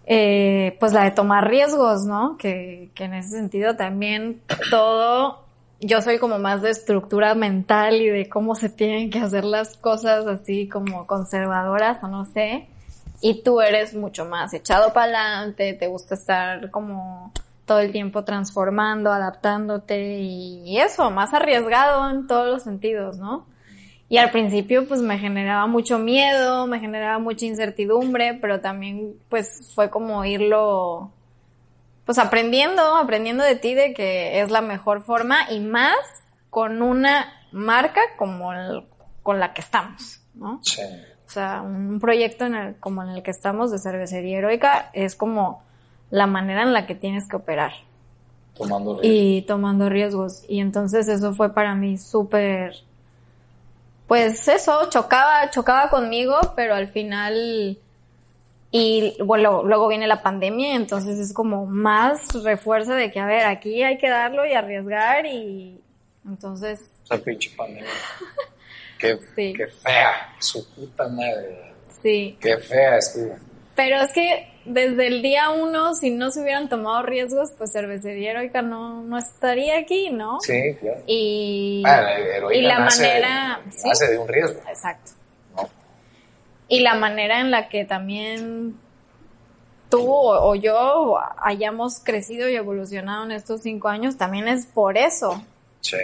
eh, pues la de tomar riesgos, ¿no? Que, que en ese sentido también todo, yo soy como más de estructura mental y de cómo se tienen que hacer las cosas así como conservadoras o no sé, y tú eres mucho más echado para adelante, te gusta estar como todo el tiempo transformando, adaptándote y eso, más arriesgado en todos los sentidos, ¿no? Y al principio pues me generaba mucho miedo, me generaba mucha incertidumbre, pero también pues fue como irlo pues aprendiendo, aprendiendo de ti de que es la mejor forma y más con una marca como con la que estamos, ¿no? Sí. O sea, un proyecto en el, como en el que estamos de cervecería heroica es como la manera en la que tienes que operar. Tomando riesgos. Y tomando riesgos. Y entonces eso fue para mí súper, pues eso, chocaba, chocaba conmigo, pero al final, y bueno, luego viene la pandemia, entonces es como más refuerzo de que, a ver, aquí hay que darlo y arriesgar y entonces... Esa pinche pandemia. qué, qué fea, su puta madre. Sí. Qué fea estuvo. Pero es que desde el día uno, si no se hubieran tomado riesgos, pues Cervecería Heroica no, no estaría aquí, ¿no? Sí, claro. Y, ah, y la manera... ¿sí? de un riesgo. Exacto. ¿no? Y la manera en la que también tú o, o yo hayamos crecido y evolucionado en estos cinco años también es por eso. Sí.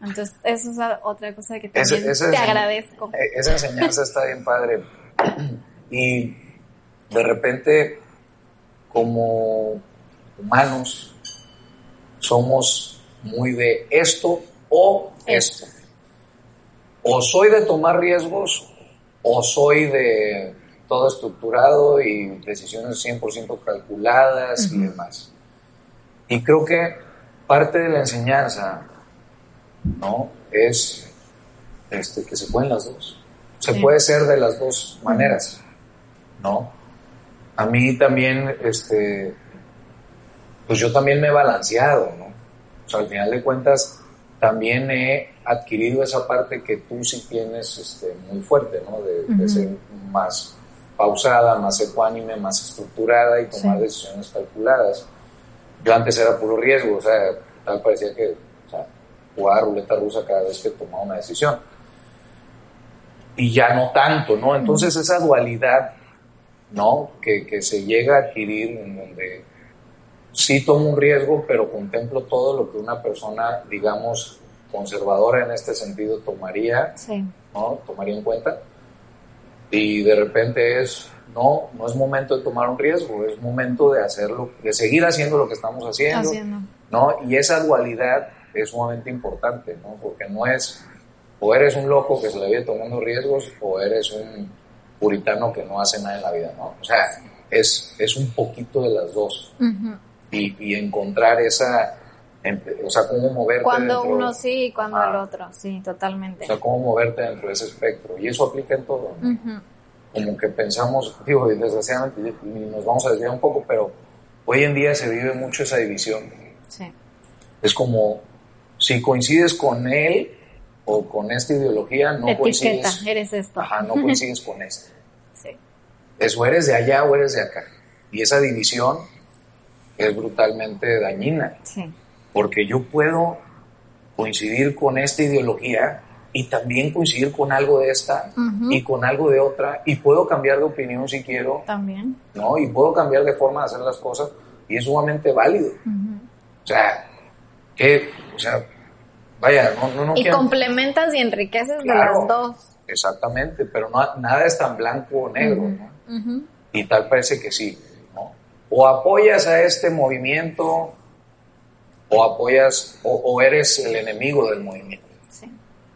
Entonces, eso es otra cosa que también ese te es- agradezco. Eh, Esa enseñanza está bien padre. Y de repente, como humanos, somos muy de esto o esto. O soy de tomar riesgos o soy de todo estructurado y decisiones 100% calculadas y demás. Y creo que parte de la enseñanza, ¿no? Es este, que se pueden las dos. Se Sí. puede ser de las dos maneras, ¿no? A mí también, este, pues yo también me he balanceado, ¿no? O sea, al final de cuentas, también he adquirido esa parte que tú sí tienes este, muy fuerte, ¿no? De, ser más pausada, más ecuánime, más estructurada y tomar Sí. decisiones calculadas. Yo antes era puro riesgo, o sea, tal parecía que o sea, jugaba ruleta rusa cada vez que tomaba una decisión. Y ya no tanto, ¿no? Entonces esa dualidad, ¿no? Que, que se llega a adquirir en donde sí tomo un riesgo, pero contemplo todo lo que una persona, digamos, conservadora en este sentido tomaría, Sí. ¿no? Tomaría en cuenta. Y de repente es, no, no es momento de tomar un riesgo, es momento de hacerlo, de seguir haciendo lo que estamos haciendo, Haciendo. ¿no? Y esa dualidad es sumamente importante, ¿no? Porque no es, o eres un loco que se le vive tomando riesgos, o eres un puritano que no hace nada en la vida, ¿no? O sea, es, es un poquito de las dos. Y, y encontrar esa, em- o sea, cómo moverte Cuando dentro- uno sí y cuando Ah. el otro, sí, totalmente. o sea, cómo moverte dentro de ese espectro. Y eso aplica en todo. ¿no? Como que pensamos, digo, y desgraciadamente, y nos vamos a desviar un poco, pero hoy en día se vive mucho esa división. Sí. Es como, si coincides con él o con esta ideología, no Etiqueta, coincides. eres esto. Ajá, no coincides con este. Sí. Es o eres de allá o eres de acá. Y esa división es brutalmente dañina. Sí. porque yo puedo coincidir con esta ideología y también coincidir con algo de esta Ujú. y con algo de otra y puedo cambiar de opinión si quiero, También. ¿no? Y puedo cambiar de forma de hacer las cosas y es sumamente válido. Ujú. O sea, que, o sea, vaya, no, no, no Y quiero- complementas y enriqueces Claro. de las dos. Exactamente, pero no, nada es tan blanco o negro, ¿no? Y tal parece que sí, ¿no? O apoyas a este movimiento o apoyas o, o eres el enemigo del movimiento. Sí.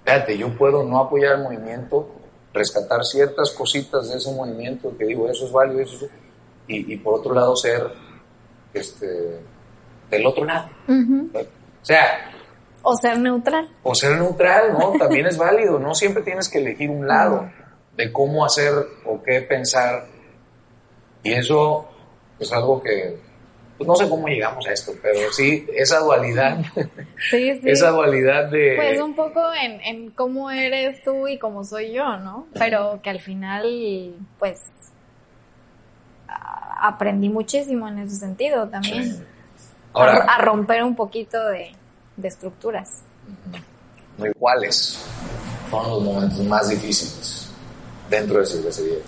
Fíjate, yo puedo no apoyar el movimiento, rescatar ciertas cositas de ese movimiento que digo, eso es válido, eso es- y, y por otro lado ser este, del otro lado. O sea, O ser neutral. o ser neutral, ¿no? También es válido, no siempre tienes que elegir un lado de cómo hacer o qué pensar. Y eso es algo que, pues no sé cómo llegamos a esto, pero sí, esa dualidad, Sí, sí. esa dualidad de... Pues un poco en, en cómo eres tú y cómo soy yo, ¿no? Pero que al final, pues, aprendí muchísimo en ese sentido también. Sí. A, Ahora, a romper un poquito de, de estructuras. no iguales son los momentos más difíciles dentro de día.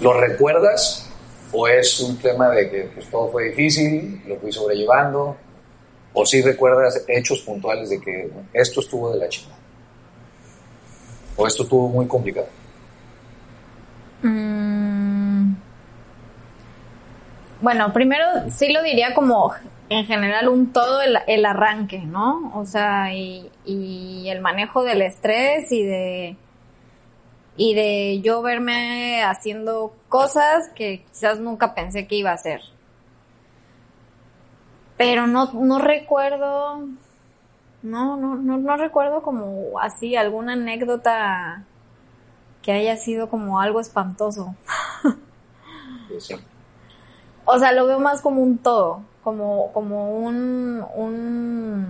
¿Lo recuerdas o es un tema de que pues, todo fue difícil, lo fui sobrellevando? ¿O sí recuerdas hechos puntuales de que esto estuvo de la chingada? ¿O esto estuvo muy complicado? Mm. Bueno, primero sí lo diría como en general un todo el, arranque, ¿no? O sea, y, el manejo del estrés y de y de yo verme haciendo cosas que quizás nunca pensé que iba a hacer. Pero no, no recuerdo, no, no, no, no recuerdo como así alguna anécdota que haya sido como algo espantoso. O sea, lo veo más como un todo, como, como un, un,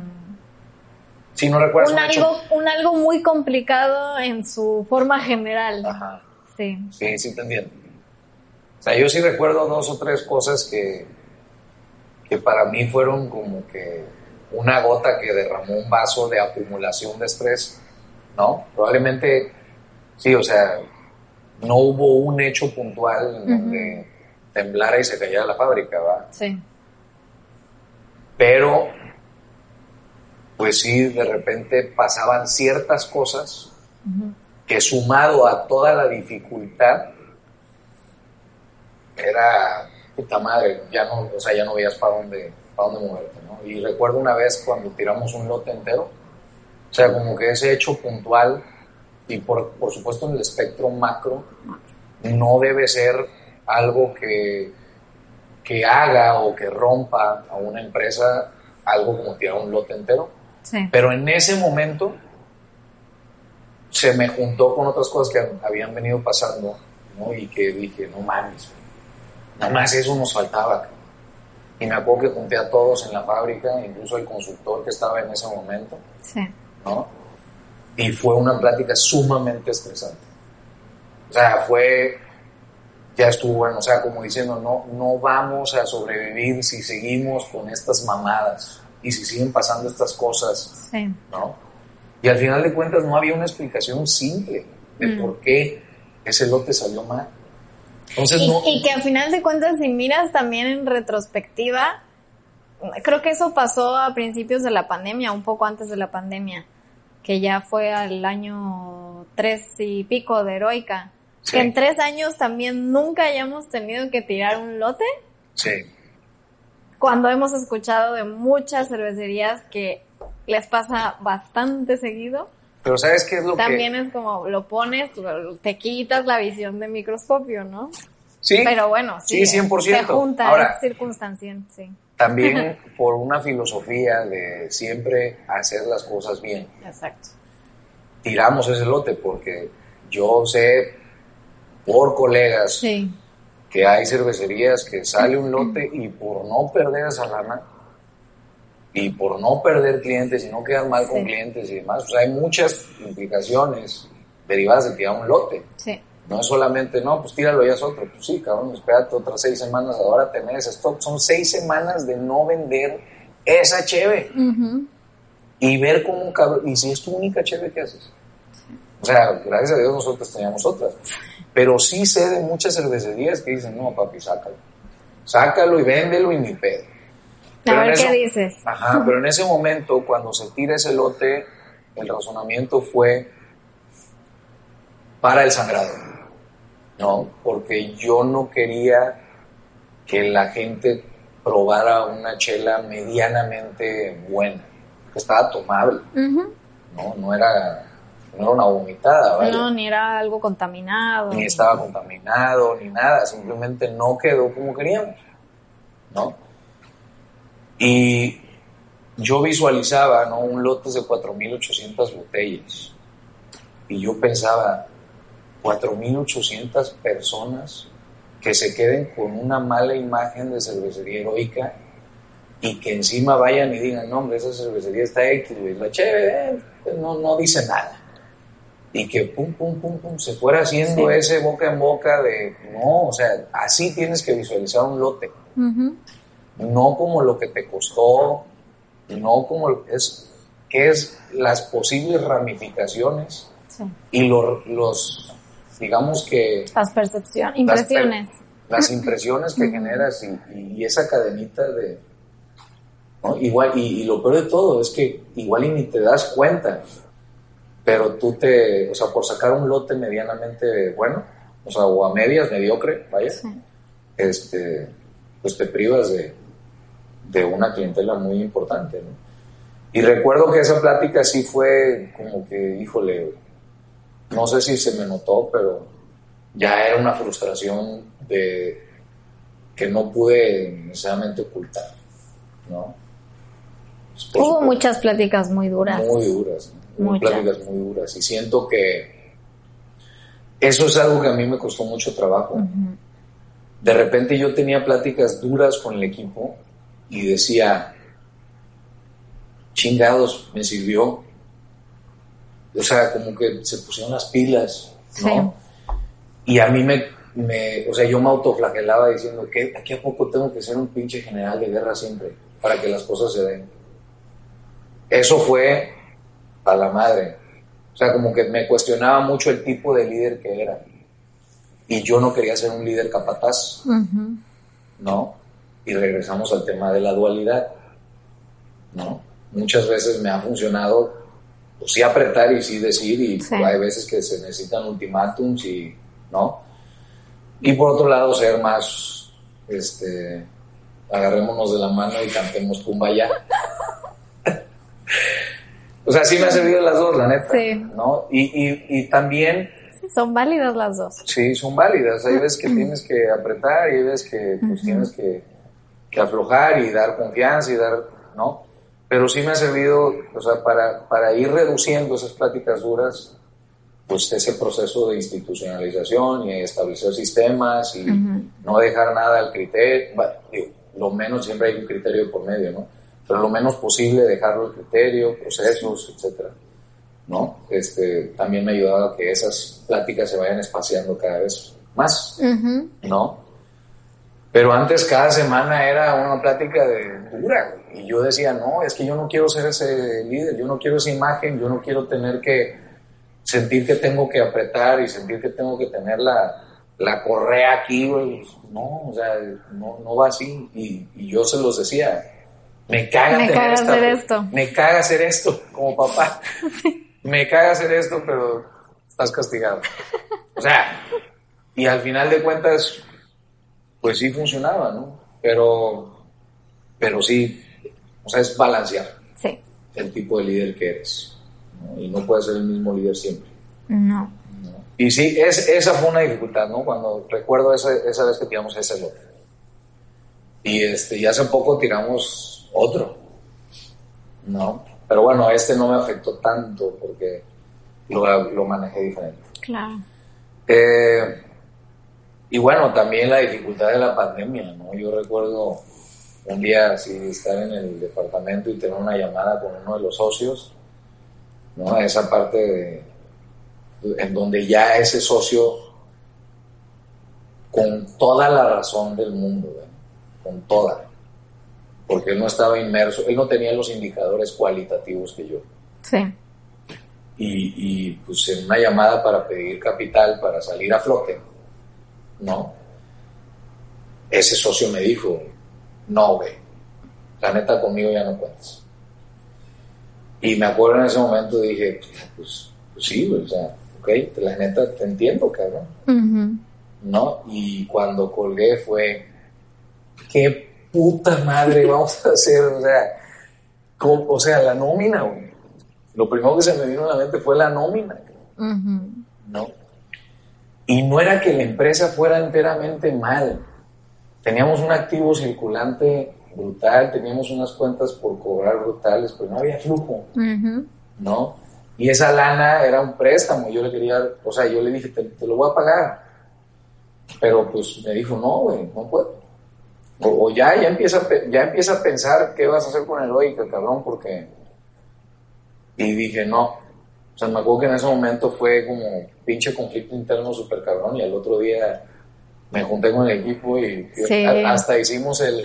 Si no recuerdas un un hecho- algo, un algo muy complicado en su forma general. Ajá. Sí. Sí, sí te entiendo. O sea, yo sí recuerdo dos o tres cosas que, que para mí fueron como que una gota que derramó un vaso de acumulación de estrés, ¿no? Probablemente, sí, o sea, no hubo un hecho puntual en donde temblara y se cayera la fábrica, ¿va? Sí. Pero, pues sí, de repente pasaban ciertas cosas que sumado a toda la dificultad, era puta madre, ya no, o sea, ya no veías para dónde, para dónde moverte, ¿no? Y recuerdo una vez cuando tiramos un lote entero, o sea, como que ese hecho puntual, y por, por supuesto en el espectro macro, no debe ser algo que, que haga o que rompa a una empresa algo como tirar un lote entero. Sí. Pero en ese momento se me juntó con otras cosas que habían venido pasando, ¿no? Y que dije, no mames, nada más eso nos faltaba. Y me acuerdo que junté a todos en la fábrica, incluso el consultor que estaba en ese momento, Sí. ¿no? Y fue una plática sumamente estresante. O sea, fue, ya estuvo bueno, o sea, como diciendo, no, no vamos a sobrevivir si seguimos con estas mamadas y si siguen pasando estas cosas, Sí. ¿no? Y al final de cuentas no había una explicación simple de Mm. por qué ese lote salió mal. Entonces Y, no... y que a final de cuentas, si miras también en retrospectiva, creo que eso pasó a principios de la pandemia, un poco antes de la pandemia, que ya fue al año tres y pico de Heroica. Sí. Que en tres años también nunca hayamos tenido que tirar un lote, Sí, cuando hemos escuchado de muchas cervecerías que les pasa bastante seguido. pero ¿sabes qué es lo También que...? es como lo pones, lo- te quitas la visión de microscopio, ¿no? Sí, Pero bueno, sí, Sí, 100%. se junta, Ahora- es circunstancial, sí. también por una filosofía de siempre hacer las cosas bien. Exacto. tiramos ese lote porque yo sé por colegas Sí, que hay cervecerías que sale un lote y por no perder esa lana y por no perder clientes y no quedar mal con Sí. clientes y demás, pues hay muchas implicaciones derivadas de tirar un lote. sí, No es solamente, no, pues tíralo ya es otro. Pues sí, cabrón, espérate otras seis semanas, ahora tener ese stock. Son seis semanas de no vender esa cheve Ujú. y ver cómo un cabrón, y si es tu única cheve que haces. O sea, gracias a Dios nosotros teníamos otras. Pero sí sé de muchas cervecerías que dicen, no, papi, sácalo. Sácalo y véndelo y ni pedo. A Pero ver qué dices. Ajá, pero en ese momento, cuando se tira ese lote, el razonamiento fue para el sangrado. No, porque yo no quería que la gente probara una chela medianamente buena, que estaba tomable. ¿no? No era, no era una vomitada, ¿vale? No, ni era algo contaminado. ni estaba contaminado, ni nada, simplemente no quedó como queríamos, ¿no? Y yo visualizaba, ¿no? Un lote de 4.800 botellas. Y yo pensaba, 4.800 personas que se queden con una mala imagen de cervecería heroica y que encima vayan y digan, no, hombre, esa cervecería está X, la chévere, eh, no, no dice nada y que pum, pum, pum, pum, se fuera haciendo Sí. ese boca en boca de, no, o sea, así tienes que visualizar un lote, no como lo que te costó, no como lo- es, que es las posibles ramificaciones Sí. y lo- los, digamos que Las percepciones, impresiones. las impresiones que generas y, y esa cadenita de, ¿no? igual, y, y lo peor de todo es que igual y ni te das cuenta, pero tú te, o sea, por sacar un lote medianamente bueno, o sea, o a medias, mediocre, vaya, Sí. este, pues te privas de, de una clientela muy importante, ¿no? Y recuerdo que esa plática sí fue como que, híjole, no sé si se me notó, pero ya era una frustración de que no pude necesariamente ocultar, ¿no? Pues, Hubo supuesto, muchas pláticas muy duras. muy duras, ¿no? Hubo pláticas muy duras y siento que eso es algo que a mí me costó mucho trabajo. De repente yo tenía pláticas duras con el equipo y decía, chingados, me sirvió. O sea, como que se pusieron las pilas, ¿no? Y a mí me, me, o sea, yo me autoflagelaba diciendo que aquí a poco tengo que ser un pinche general de guerra siempre para que las cosas se den. Eso fue a la madre. O sea, como que me cuestionaba mucho el tipo de líder que era. y yo no quería ser un líder capataz, ¿no? Y regresamos al tema de la dualidad, ¿no? Muchas veces me ha funcionado, pues sí apretar y sí decir, y hay veces que se necesitan ultimátums y, ¿no? Y por otro lado, ser más, este, agarrémonos de la mano y cantemos Kumbaya. o sea, sí me ha servido las dos, la neta. Sí. ¿no? Y, y, y también... Sí, son válidas las dos. Sí, son válidas. Hay veces que tienes que apretar y hay veces que pues, tienes que, que, aflojar y dar confianza y dar, ¿no? Pero sí me ha servido, o sea, para, para ir reduciendo esas pláticas duras, pues ese proceso de institucionalización y establecer sistemas y no dejar nada al criterio, lo menos siempre hay un criterio por medio, ¿no? Pero lo menos posible dejarlo al criterio, procesos, etcétera, ¿no? Este, también me ha ayudado a que esas pláticas se vayan espaciando cada vez más, ¿no? Pero antes cada semana era una plática de dura y yo decía, no, es que yo no quiero ser ese líder, yo no quiero esa imagen, yo no quiero tener que sentir que tengo que apretar y sentir que tengo que tener la, la correa aquí, No, o sea, no, no va así. Y, y, yo se los decía, me caga, me caga hacer esto. Me caga hacer esto como papá. Me caga hacer esto, pero estás castigado. O sea, y al final de cuentas, pues sí funcionaba, ¿no? Pero, pero sí, o sea, es balancear sí. el tipo de líder que eres. Y no puedes ser el mismo líder siempre. No. Y sí, es, esa fue una dificultad, ¿no? Cuando recuerdo esa, esa vez que tiramos ese lote. Y, este, y hace poco tiramos otro, ¿no? Pero bueno, este no me afectó tanto porque lo, lo manejé diferente. Claro. Eh, y bueno, también la dificultad de la pandemia, ¿no? Yo recuerdo un día así estar en el departamento y tener una llamada con uno de los socios, ¿no? Esa parte de en donde ya ese socio, con toda la razón del mundo, con toda, porque él no estaba inmerso, él no tenía los indicadores cualitativos que yo. Sí. Y, pues en una llamada para pedir capital, para salir a flote, ¿no? Ese socio me dijo, no, güey, la neta conmigo ya no cuentas. Y me acuerdo en ese momento, dije, pues, pues sí, güey, o sea, ok, la neta te entiendo, cabrón. ¿No? Y cuando colgué fue, qué puta madre vamos a hacer, o sea, o sea, la nómina, güey. Lo primero que se me vino a la mente fue la nómina, ¿no? Y no era que la empresa fuera enteramente mal. Teníamos un activo circulante brutal, teníamos unas cuentas por cobrar brutales, pero no había flujo, ¿no? Y esa lana era un préstamo, yo le quería, o sea, yo le dije, te, lo voy a pagar. Pero pues me dijo, no, güey, no puedo. O, ya, ya empieza, ya empieza a pensar qué vas a hacer con el hoy, cabrón, porque... Y dije, no. O sea, me acuerdo que en ese momento fue como pinche conflicto interno súper cabrón y al otro día me junté con el equipo y, hasta hicimos el...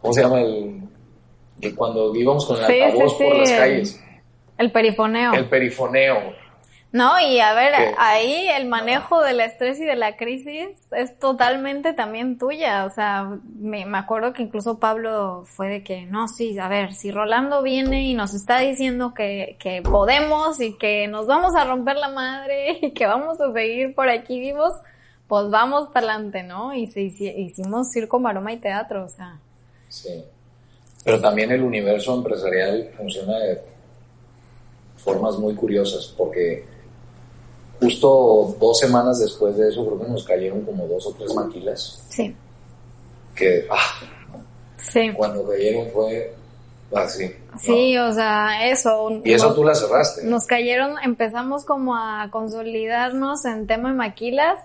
¿Cómo se llama? El, cuando íbamos con el altavoz por las calles el perifoneo. El perifoneo. No, y a ver, ahí el manejo del estrés y de la crisis es totalmente también tuya. O sea, me, me, acuerdo que incluso Pablo fue de que, no, sí, a ver, si Rolando viene y nos está diciendo que, que podemos y que nos vamos a romper la madre y que vamos a seguir por aquí vivos, pues vamos para adelante, ¿no? Y se, hicimos circo, maroma y teatro, o sea. Sí. Pero también el universo empresarial funciona de formas muy curiosas, porque justo dos semanas después de eso creo que nos cayeron como dos o tres maquilas. Sí. Que, ah, sí. cuando cayeron fue así. sí, o sea, eso. Y eso tú la cerraste. Nos cayeron, empezamos como a consolidarnos en tema de maquilas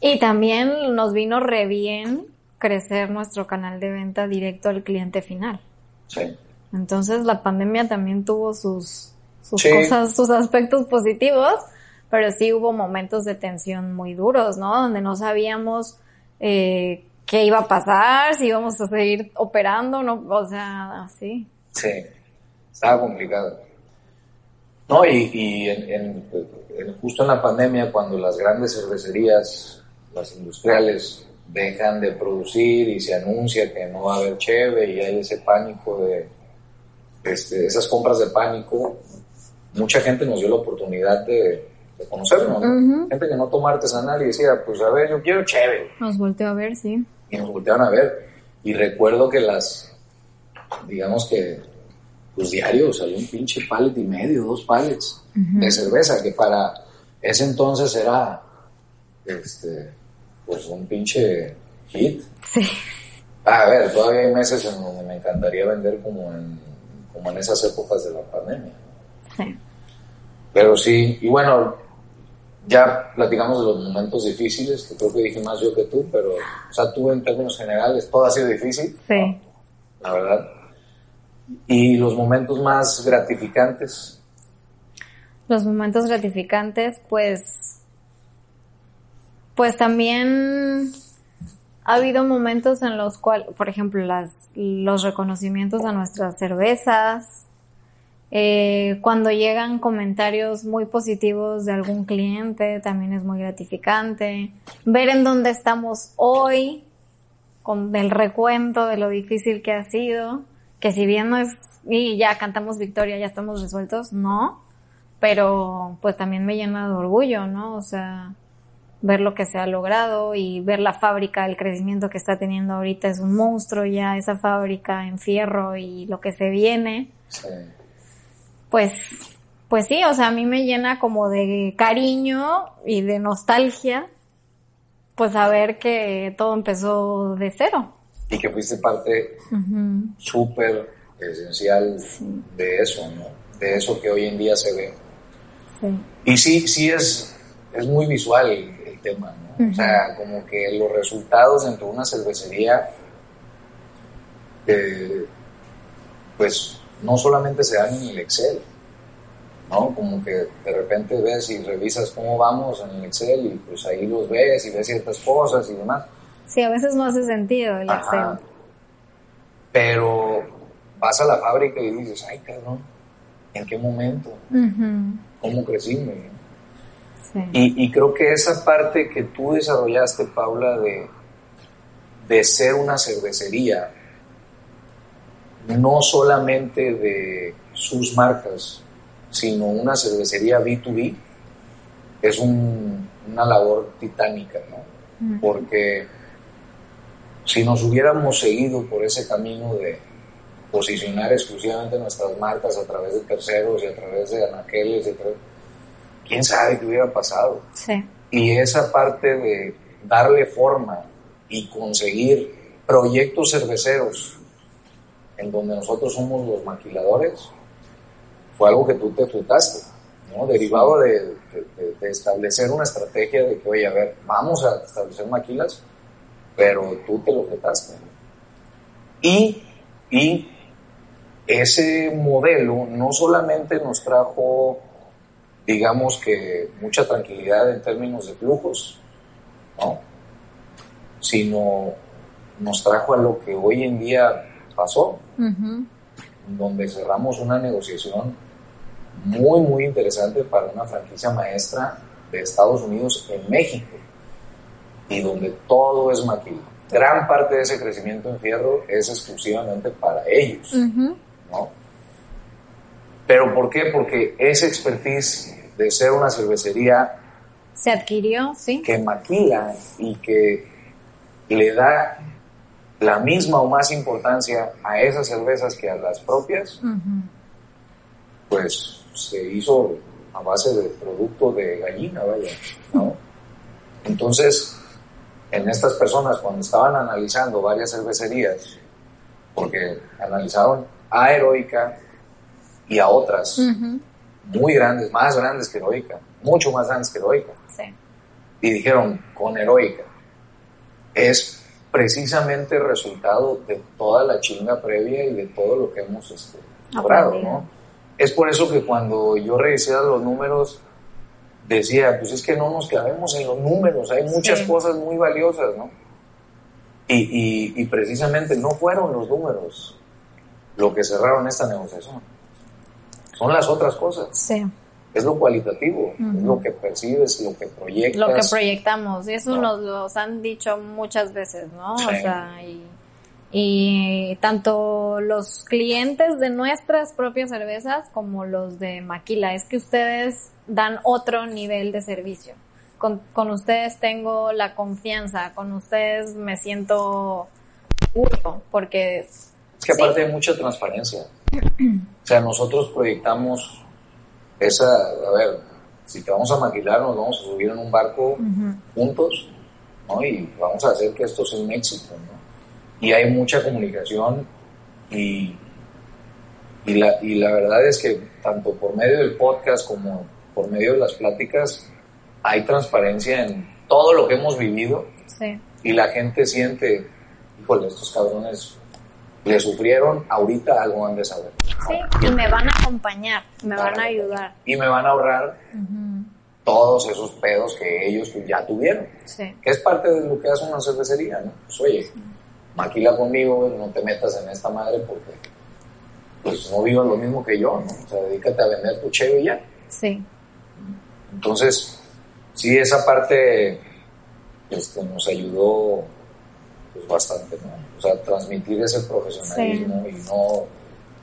y también nos vino re bien crecer nuestro canal de venta directo al cliente final. Sí. Entonces la pandemia también tuvo sus, sus cosas, sus aspectos positivos, pero sí hubo momentos de tensión muy duros, ¿no? Donde no sabíamos eh, qué iba a pasar, si íbamos a seguir operando, no, o sea, así. Sí, estaba complicado. No, y, justo en la pandemia, cuando las grandes cervecerías, las industriales, dejan de producir y se anuncia que no va a haber cheve y hay ese pánico de este, esas compras de pánico, mucha gente nos dio la oportunidad de, conocernos. Gente que no toma artesanal y decía, pues a ver, yo quiero cheve. Nos volteó a ver, sí. Y nos voltearon a ver. Y recuerdo que las, digamos que, pues diario salió un pinche palet y medio, dos palets de cerveza, que para ese entonces era, este, pues un pinche hit. Sí. a ver, todavía hay meses en donde me encantaría vender como en, como en esas épocas de la pandemia. Sí. Pero sí, y bueno, ya platicamos de los momentos difíciles, que creo que dije más yo que tú, pero, o sea, tú en términos generales, todo ha sido difícil. Sí. La verdad. Y los momentos más gratificantes. Los momentos gratificantes, pues, pues también ha habido momentos en los cuales, por ejemplo, las, los reconocimientos a nuestras cervezas, eh, cuando llegan comentarios muy positivos de algún cliente, también es muy gratificante. Ver en dónde estamos hoy, con el recuento de lo difícil que ha sido, que si bien no es, y ya cantamos victoria, ya estamos resueltos, no, pero pues también me llena de orgullo, ¿no? O sea, ver lo que se ha logrado y ver la fábrica, el crecimiento que está teniendo ahorita es un monstruo ya, esa fábrica en fierro y lo que se viene. Sí pues, pues sí, o sea, a mí me llena como de cariño y de nostalgia, pues saber que todo empezó de cero. Y que fuiste parte súper esencial de eso, ¿no? De eso que hoy en día se ve. Sí. Y sí, sí es, es muy visual el, tema, ¿no? O sea, como que los resultados dentro de una cervecería, eh, pues no solamente se dan en el Excel, ¿no? Como que de repente ves y revisas cómo vamos en el Excel y pues ahí los ves y ves ciertas cosas y demás. Sí, a veces no hace sentido el Excel. Pero vas a la fábrica y dices, ay cabrón, ¿en qué momento? ¿Cómo crecimos? Sí. Y, y, creo que esa parte que tú desarrollaste, Paula, de, de ser una cervecería, no solamente de sus marcas, sino una cervecería B2B, es una labor titánica, ¿no? Porque si nos hubiéramos seguido por ese camino de posicionar exclusivamente nuestras marcas a través de terceros y a través de anaqueles, y quién sabe qué hubiera pasado. Sí. Y esa parte de darle forma y conseguir proyectos cerveceros en donde nosotros somos los maquiladores, fue algo que tú te frutaste, ¿no? Derivado de, establecer una estrategia de que, oye, a ver, vamos a establecer maquilas, pero tú te lo frutaste. Y, y ese modelo no solamente nos trajo, digamos que, mucha tranquilidad en términos de flujos, ¿no? sino nos trajo a lo que hoy en día pasó, donde cerramos una negociación muy, muy interesante para una franquicia maestra de Estados Unidos en México y donde todo es maquila. Gran parte de ese crecimiento en fierro es exclusivamente para ellos, ¿no? ¿Pero por qué? Porque esa expertise de ser una cervecería se adquirió, sí. Que maquila y que le da la misma o más importancia a esas cervezas que a las propias, pues se hizo a base de producto de gallina, vaya, ¿no? Entonces, en estas personas, cuando estaban analizando varias cervecerías, porque analizaron a Heroica y a otras muy grandes, más grandes que Heroica, mucho más grandes que Heroica, y dijeron, con Heroica, es precisamente el resultado de toda la chinga previa y de todo lo que hemos este, logrado, ¿no? Es por eso que cuando yo revisé los números, decía, pues es que no nos clavemos en los números, hay muchas cosas muy valiosas, ¿no? Y, precisamente no fueron los números lo que cerraron esta negociación, son las otras cosas. Sí. Es lo cualitativo, es lo que percibes, lo que proyectas. Lo que proyectamos, y eso nos lo han dicho muchas veces, ¿no? O sea, y, y, tanto los clientes de nuestras propias cervezas como los de Maquila, es que ustedes dan otro nivel de servicio. Con, con ustedes tengo la confianza, con ustedes me siento seguro, porque... Es que aparte hay mucha transparencia. O sea, nosotros proyectamos esa, a ver, si te vamos a maquilar, nos vamos a subir en un barco juntos, ¿no? Y vamos a hacer que esto sea un éxito, ¿no? Y hay mucha comunicación y, y, la, y la verdad es que tanto por medio del podcast como por medio de las pláticas hay transparencia en todo lo que hemos vivido sí. y la gente siente, híjole, estos cabrones le sufrieron, ahorita algo han de saber. Sí, y me van a acompañar, me van a ayudar. Y me van a ahorrar todos esos pedos que ellos ya tuvieron. Sí. Que es parte de lo que hace una cervecería, ¿no? Pues oye, maquila conmigo, no te metas en esta madre porque pues no vivas lo mismo que yo, ¿no? O sea, dedícate a vender tu cheve ya. Sí. Entonces, sí, esa parte este, nos ayudó pues, bastante, ¿no? O sea, transmitir ese profesionalismo y no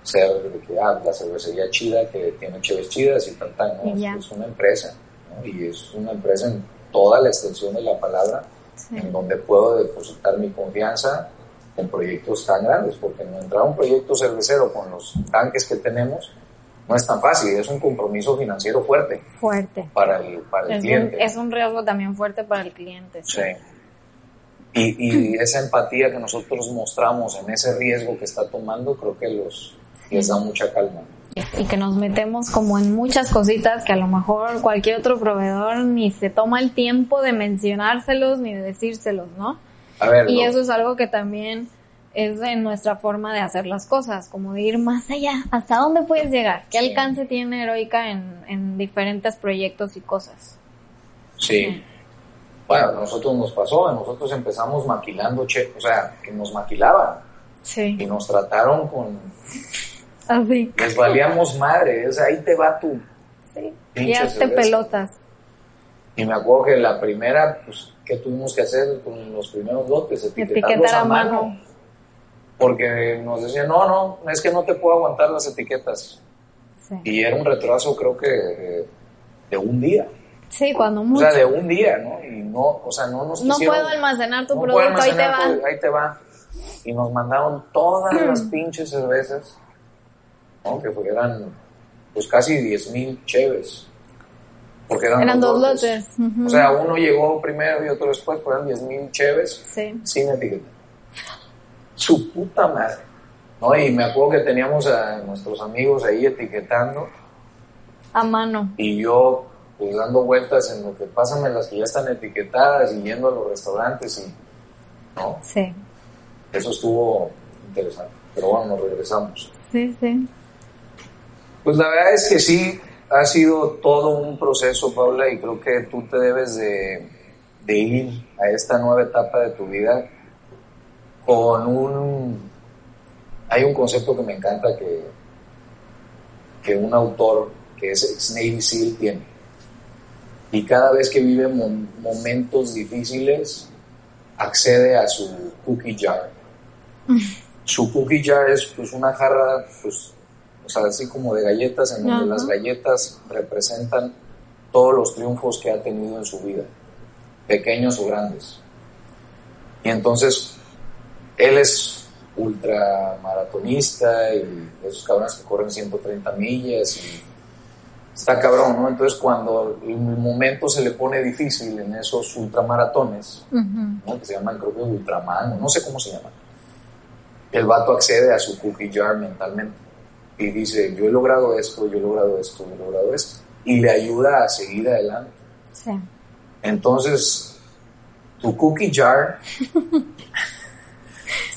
ser de que, ah, la cervecería chida que tiene cheves chidas y tal, tal, ¿no? Es, una empresa, ¿no? Y es una empresa en toda la extensión de la palabra, en donde puedo depositar mi confianza en proyectos tan grandes, porque no entrar a un proyecto cervecero con los tanques que tenemos no es tan fácil, es un compromiso financiero fuerte. Fuerte. Para el, para el es cliente. Un, es un riesgo también fuerte para el cliente. Sí. Y, y, esa empatía que nosotros mostramos en ese riesgo que está tomando, creo que los, les da mucha calma. Y que nos metemos como en muchas cositas que a lo mejor cualquier otro proveedor ni se toma el tiempo de mencionárselos ni de decírselos, ¿no? A ver, y no. eso es algo que también es de nuestra forma de hacer las cosas, como de ir más allá. ¿Hasta dónde puedes llegar? ¿Qué Sí. alcance tiene Heroica en, en diferentes proyectos y cosas? Sí. Bueno, a nosotros nos pasó, nosotros empezamos maquilando, che, o sea, que nos maquilaban Sí. y nos trataron con, Así. les valíamos madre, o sea, ahí te va tu, Sí. Pinche Ya te cerveza. pelotas. y me acuerdo que la primera, pues, ¿qué tuvimos que hacer con los primeros lotes? Etiquetarlos Etiquetar a a mano. mano. Porque nos decían, no, no, es que no te puedo aguantar las etiquetas. Sí. Y era un retraso, creo que de un día. Sí, cuando O mucho. sea, de un día, ¿no? Y no, o sea, no nos no quisieron- puedo almacenar tu no producto, ahí te va. tu- ahí te va. Y nos mandaron todas las pinches cervezas, ¿no? Que fueran, pues casi 10 mil cheves. Porque eran, Eran dos lotes. O sea, uno llegó primero y otro después, fueron 10 mil cheves Sí. sin etiqueta. Su puta madre. ¿No? Y me acuerdo que teníamos a nuestros amigos ahí etiquetando A mano. y yo pues dando vueltas en lo que pásame las que ya están etiquetadas y yendo a los restaurantes y no, Sí. eso estuvo interesante. Pero bueno, nos regresamos. Sí, sí. Pues la verdad es que sí, ha sido todo un proceso, Paula, y creo que tú te debes de, de ir a esta nueva etapa de tu vida con un... Hay un concepto que me encanta que, que un autor que es ex Navy SEAL tiene. Y cada vez que vive mom- momentos difíciles, accede a su cookie jar. Su cookie jar es pues una jarra, pues, o sea, así como de galletas, en donde las galletas representan todos los triunfos que ha tenido en su vida, pequeños o grandes. Y entonces, él es ultramaratonista y esos cabrones que corren 130 millas y está cabrón, ¿no? Entonces, cuando el momento se le pone difícil en esos ultramaratones, Ujú. ¿no? que se llaman creo que Ultraman, no sé cómo se llaman. El vato accede a su cookie jar mentalmente y dice, yo he logrado esto, yo he logrado esto, yo he logrado esto. Y le ayuda a seguir adelante. Sí. Entonces, tu cookie jar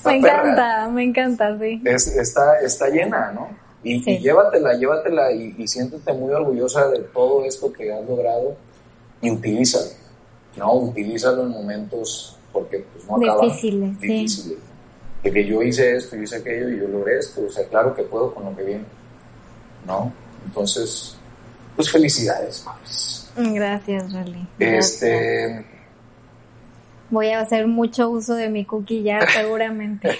Me perra. encanta, me encanta, sí. Es- está, está llena, ¿no? Y, Sí. y llévatela, llévatela y, y siéntete muy orgullosa de todo esto que has logrado y utilízalo, ¿no? Utilízalo en momentos, porque pues no acaban Difíciles, sí. difíciles. De que yo hice esto, yo hice aquello y yo logré esto, o sea, claro que puedo con lo que viene, ¿no? Entonces, pues felicidades. Gracias, Rally. Este. Voy a hacer mucho uso de mi cookie ya, seguramente.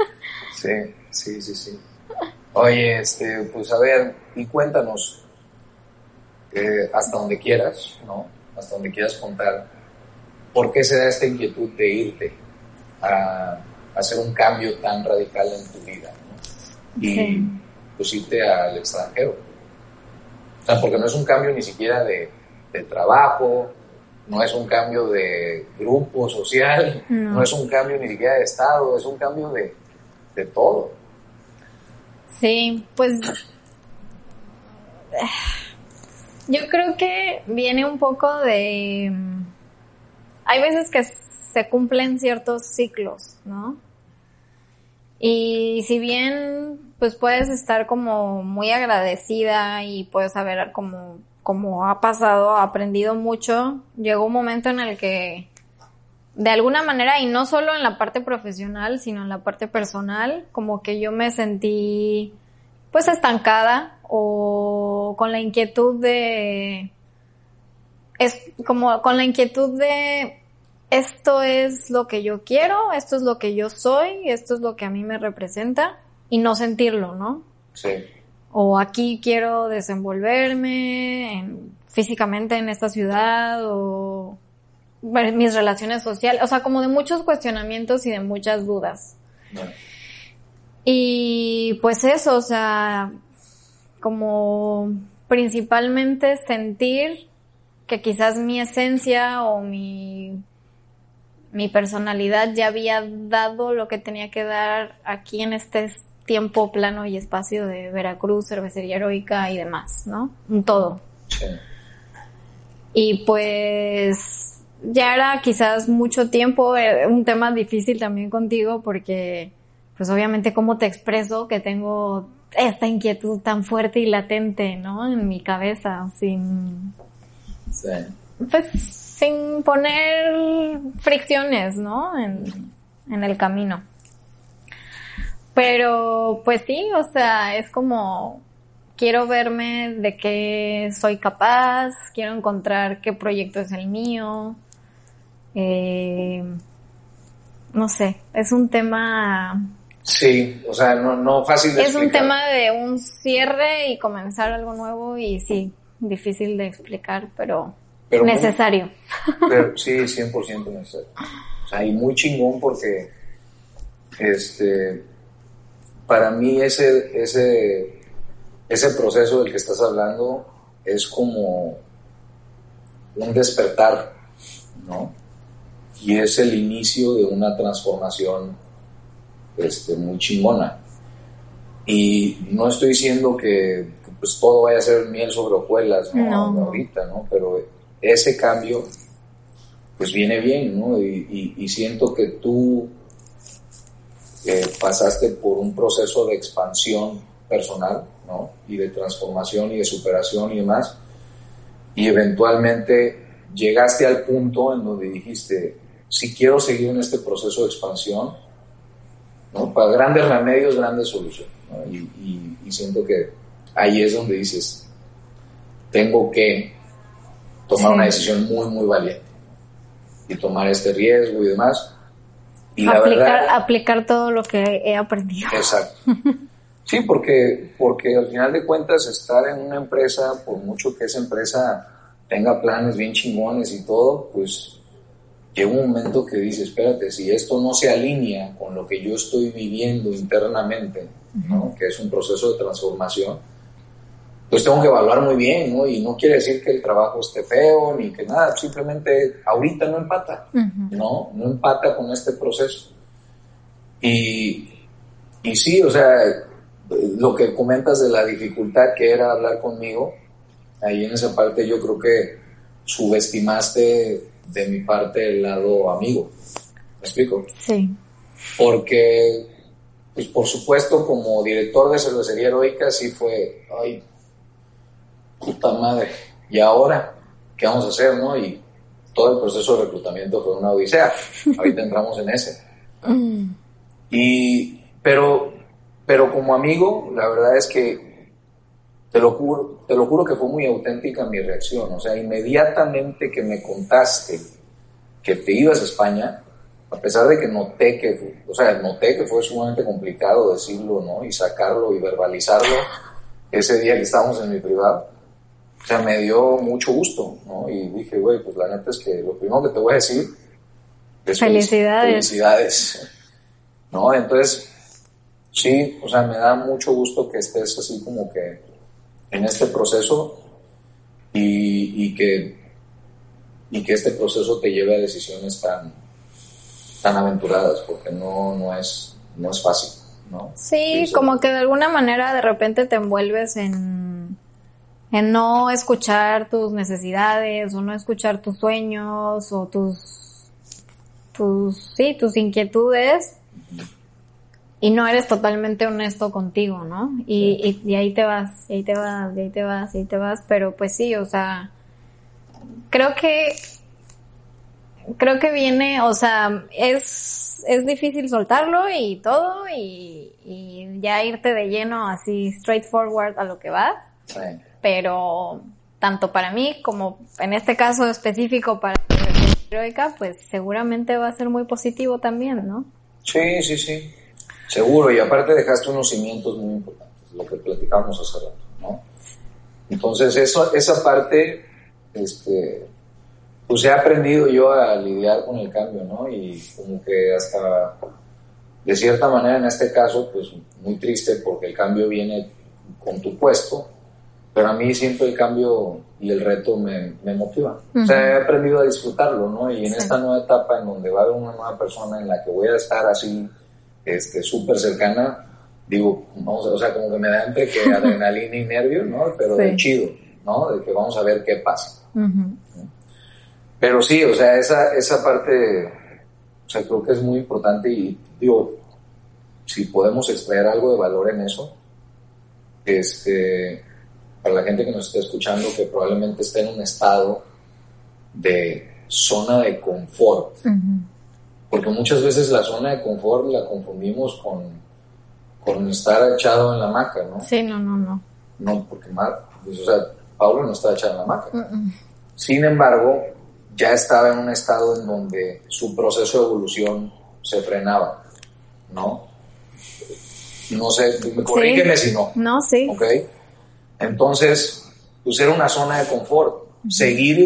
sí, sí, sí, sí. Oye, este, pues a ver, y cuéntanos, eh, hasta donde quieras, ¿no? Hasta donde quieras contar, ¿por qué se da esta inquietud de irte a, hacer un cambio tan radical en tu vida? ¿no? Y pues irte al extranjero. O sea, porque no es un cambio ni siquiera de, trabajo, no es un cambio de grupo social, no. es un cambio ni siquiera de estado, es un cambio de, de todo. Sí, pues yo creo que viene un poco de... Hay veces que se cumplen ciertos ciclos, ¿no? Y si bien pues puedes estar como muy agradecida y puedes saber como, como ha pasado, aprendido mucho, llegó un momento en el que de alguna manera, y no solo en la parte profesional, sino en la parte personal, como que yo me sentí pues estancada o con la inquietud de es como con la inquietud de esto es lo que yo quiero, esto es lo que yo soy, esto es lo que a mí me representa y no sentirlo, ¿no? Sí. O aquí quiero desenvolverme físicamente en esta ciudad o mis relaciones sociales, o sea, como de muchos cuestionamientos y de muchas dudas. Y pues eso, o sea, como principalmente sentir que quizás mi esencia o mi, mi personalidad ya había dado lo que tenía que dar aquí en este tiempo, plano y espacio de Veracruz, cervecería heroica y demás, ¿no? Un todo. Sí. Y pues ya era quizás mucho tiempo, eh, un tema difícil también contigo porque pues obviamente cómo te expreso que tengo esta inquietud tan fuerte y latente, ¿no? En mi cabeza, sin... Pues sin poner fricciones, ¿no? En, en el camino. Pero, pues sí, o sea, es como, quiero verme de qué soy capaz, quiero encontrar qué proyecto es el mío. Eh, no sé, es un tema Sí, o sea, no, no fácil de Es un tema de un cierre y comenzar algo nuevo y sí, difícil de explicar, pero, necesario. pero, sí, 100% necesario. O sea, y muy chingón porque, este, para mí ese, ese, ese proceso del que estás hablando es como un despertar, ¿no? Y es el inicio de una transformación este, muy chingona. Y no estoy diciendo que, pues todo vaya a ser miel sobre hojuelas, ¿no? Ahorita, ¿no? Pero ese cambio, pues viene bien, ¿no? Y, siento que tú eh, pasaste por un proceso de expansión personal, ¿no? Y de transformación y de superación y demás. Y eventualmente llegaste al punto en donde dijiste, si quiero seguir en este proceso de expansión, para grandes remedios, grandes soluciones. Y, siento que ahí es donde dices, tengo que tomar una decisión muy, muy valiente y tomar este riesgo y demás. Y aplicar, aplicar todo lo que he aprendido. Exacto. Sí, porque, porque al final de cuentas estar en una empresa, por mucho que esa empresa tenga planes bien chingones y todo, pues llega un momento que dice, espérate, si esto no se alinea con lo que yo estoy viviendo internamente, ¿no? que es un proceso de transformación, pues tengo que evaluar muy bien, ¿no? Y no quiere decir que el trabajo esté feo ni que nada, simplemente ahorita no empata, ¿no? No empata con este proceso. Y, y sí, o sea, lo que comentas de la dificultad que era hablar conmigo, ahí en esa parte yo creo que subestimaste de mi parte el lado amigo. ¿Me explico? Sí. Porque, pues por supuesto, como director de cervecería heroica, sí fue, ay, puta madre, ¿y ahora qué vamos a hacer, no? Y todo el proceso de reclutamiento fue una odisea. Ahorita entramos en ese. Mm. Y, pero, pero como amigo, la verdad es que te lo, juro, te lo juro que fue muy auténtica mi reacción. O sea, inmediatamente que me contaste que te ibas a España, a pesar de que noté que, o sea, noté que fue sumamente complicado decirlo, ¿no? Y sacarlo y verbalizarlo ese día que estábamos en mi privado, o sea, me dio mucho gusto, ¿no? Y dije, güey, pues la neta es que lo primero que te voy a decir es felicidades. Felicidades. ¿No? Entonces, sí, o sea, me da mucho gusto que estés así como que en este proceso y, que, y que este proceso te lleve a decisiones tan, tan aventuradas, porque no, no, es, no es fácil. ¿no? Sí, como que de alguna manera de repente te envuelves en, en no escuchar tus necesidades o no escuchar tus sueños o tus, tus, sí, tus inquietudes y no eres totalmente honesto contigo, ¿no? Y, y, ahí te vas, y ahí te vas, y ahí te vas, y ahí te vas, pero pues sí, o sea, creo que, creo que viene, o sea, es, es difícil soltarlo y todo, y, y ya irte de lleno así straightforward a lo que vas, sí. pero tanto para mí como en este caso específico para Heroica, pues seguramente va a ser muy positivo también, ¿no? Sí, sí, sí. Seguro, y aparte dejaste unos cimientos muy importantes, lo que platicamos hace rato, ¿no? Entonces, eso, esa parte, este, pues he aprendido yo a lidiar con el cambio, ¿no? Y como que hasta, de cierta manera, en este caso, pues muy triste porque el cambio viene con tu puesto, pero a mí siempre el cambio y el reto me, me motiva. O sea, he aprendido a disfrutarlo, ¿no? Y en esta nueva etapa en donde va a haber una nueva persona en la que voy a estar así este, súper cercana, digo, vamos a, o sea, como que me da entre que adrenalina y nervio, ¿no? Pero de chido, ¿no? De que vamos a ver qué pasa. Pero sí, o sea, esa, esa parte, o sea, creo que es muy importante y digo, si podemos extraer algo de valor en eso, este, para la gente que nos esté escuchando, que probablemente esté en un estado de zona de confort, porque muchas veces la zona de confort la confundimos con, con estar echado en la hamaca, ¿no? Sí, no, no, no. No, porque pues, o sea, Pablo no estaba echado en la hamaca. Sin embargo, ya estaba en un estado en donde su proceso de evolución se frenaba, ¿no? No sé, corrígeme si no. No, sí. ¿Ok? Entonces, pues era una zona de confort. Seguir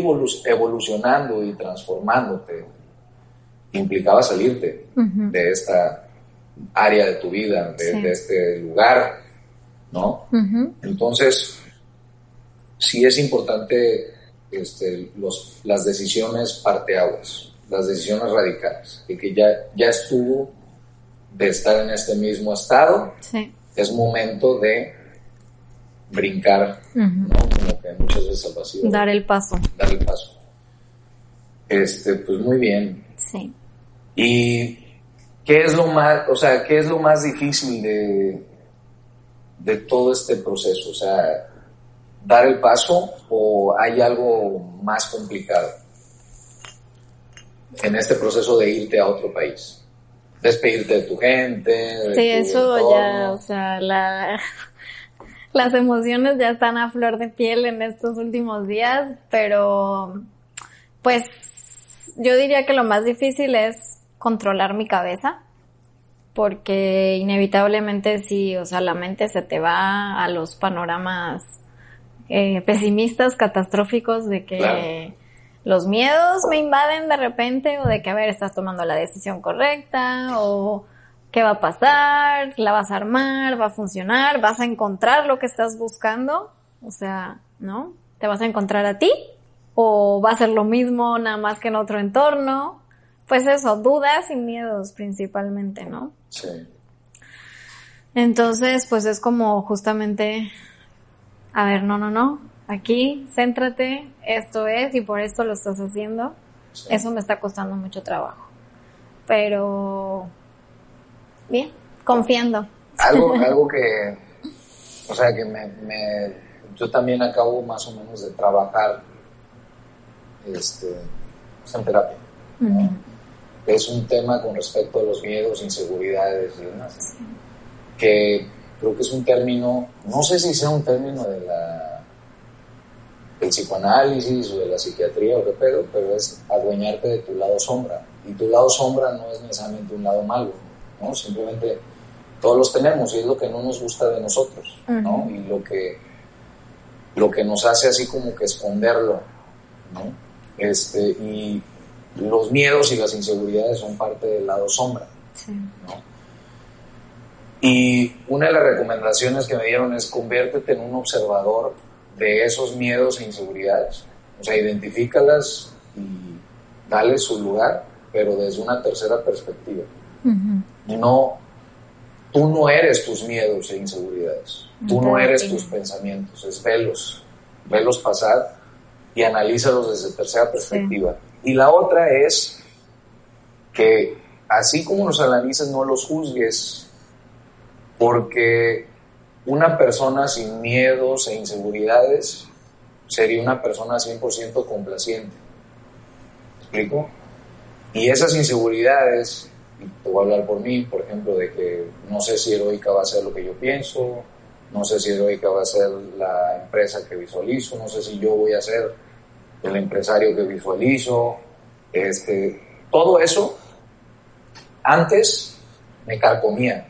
evolucionando y transformándote implicaba salirte de esta área de tu vida, de, este lugar, ¿no? Entonces, sí es importante este, los, las decisiones parteaguas, las decisiones radicales, y que ya, ya estuvo de estar en este mismo estado, es momento de brincar, ¿no? Como que muchas veces al vacío. Dar el paso. Dar el paso. Este, pues muy bien. Sí. ¿Y qué es lo más, o sea, qué es lo más difícil de, de todo este proceso? O sea, dar el paso o hay algo más complicado en este proceso de irte a otro país? Despedirte de tu gente. sí, eso ya, o sea, la, las emociones ya están a flor de piel en estos últimos días, pero pues yo diría que lo más difícil es controlar mi cabeza, porque inevitablemente si, o sea, la mente se te va a los panoramas eh, pesimistas, catastróficos de que los miedos me invaden de repente o de que, a ver, estás tomando la decisión correcta o qué va a pasar, la vas a armar, va a funcionar, vas a encontrar lo que estás buscando, o sea, ¿no? ¿Te vas a encontrar a ti? ¿O va a ser lo mismo nada más que en otro entorno? Pues eso, dudas y miedos principalmente, ¿no? Sí. Entonces, pues es como justamente, a ver, no, no, no, aquí, céntrate, esto es y por esto lo estás haciendo. Eso me está costando mucho trabajo. Pero, bien, confiando. Algo, algo que, o sea, que me, me, yo también acabo más o menos de trabajar, este, pues, en terapia es un tema con respecto a los miedos, inseguridades y demás, que creo que es un término, no sé si sea un término de la del psicoanálisis o de la psiquiatría o qué pedo, pero es adueñarte de tu lado sombra. Y tu lado sombra no es necesariamente un lado malo, ¿no? Simplemente todos los tenemos y es lo que no nos gusta de nosotros, ¿no? Y lo que, lo que nos hace así como que esconderlo, ¿no? Este, y los miedos y las inseguridades son parte del lado sombra, ¿no? Y una de las recomendaciones que me dieron es conviértete en un observador de esos miedos e inseguridades. O sea, identifícalas y dale su lugar, pero desde una tercera perspectiva. No, tú no eres tus miedos e inseguridades. Tú no eres tus pensamientos. Es velos, velos pasar y analízalos desde tercera perspectiva. Y la otra es que así como los analices, no los juzgues porque una persona sin miedos e inseguridades sería una persona 100% complaciente. ¿Me explico? Y esas inseguridades, y te voy a hablar por mí, por ejemplo, de que no sé si Heroica va a ser lo que yo pienso, no sé si Heroica va a ser la empresa que visualizo, no sé si yo voy a ser el empresario que visualizo, este, todo eso antes me carcomía,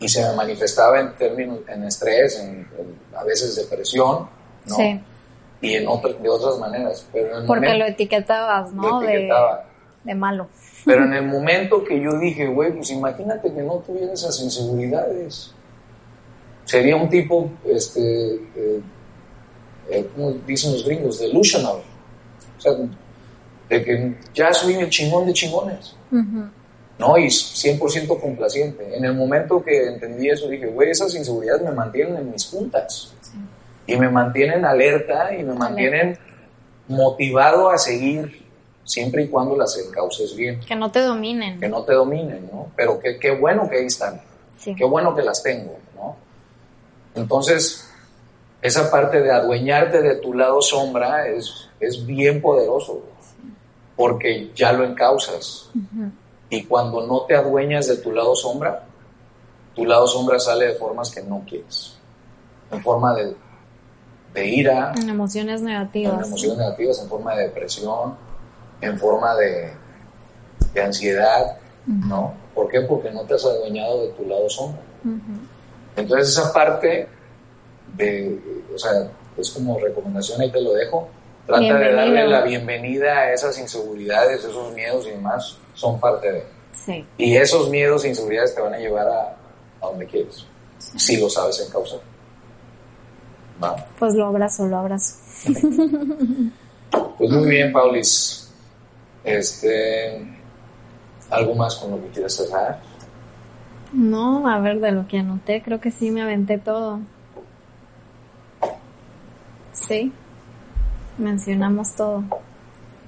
y se me manifestaba en términos, en estrés, en, a veces depresión, ¿no? Sí. Y en de otras maneras. Pero Porque lo etiquetabas, ¿no? De, malo. Pero en el momento que yo dije, güey, pues imagínate que no tuviera esas inseguridades. Sería un tipo, este, eh, eh, como dicen los gringos, delusional. O sea, de que ya soy el chingón de chingones. ¿no? Y 100% complaciente. En el momento que entendí eso, dije, güey, esas inseguridades me mantienen en mis puntas. Y me mantienen alerta y me mantienen motivado a seguir siempre y cuando las encauces bien. Que no te dominen. Que no te dominen, ¿no? Pero qué que bueno que ahí están. Qué bueno que las tengo, ¿no? Entonces, esa parte de adueñarte de tu lado sombra es, es bien poderoso, porque ya lo encausas. Y cuando no te adueñas de tu lado sombra, tu lado sombra sale de formas que no quieres. En forma de, de ira. En emociones negativas. En emociones negativas, en forma de depresión, en forma de, de ansiedad, ¿no? ¿Por qué? Porque no te has adueñado de tu lado sombra. Entonces esa parte de, o sea, es como recomendación, ahí te lo dejo, Trata de darle la bienvenida a esas inseguridades, esos miedos y demás, son parte de. Sí. Y esos miedos e inseguridades te van a llevar a, donde quieres, si lo sabes en causa. ¿Va? Pues lo abrazo, lo abrazo. pues muy bien, Paulis. Este, ¿Algo más con lo que quieras cerrar? No, a ver, de lo que anoté, creo que sí me aventé todo. Sí mencionamos todo.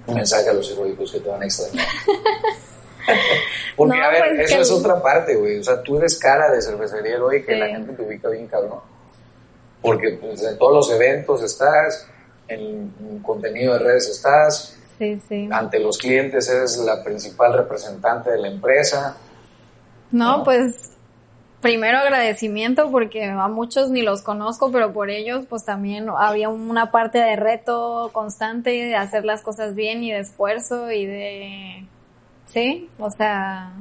Un mensaje a los heroicos que te van a extrañar. Porque, a ver, pues eso es otra parte, güey. O sea, tú eres cara de cervecería heroica y la gente te ubica bien cabrón. Porque pues, en todos los eventos estás, en contenido de redes estás. Sí, sí. Ante los clientes eres la principal representante de la empresa. no. pues primero agradecimiento porque a muchos ni los conozco, pero por ellos pues también había una parte de reto constante de hacer las cosas bien y de esfuerzo y de, sí, o sea,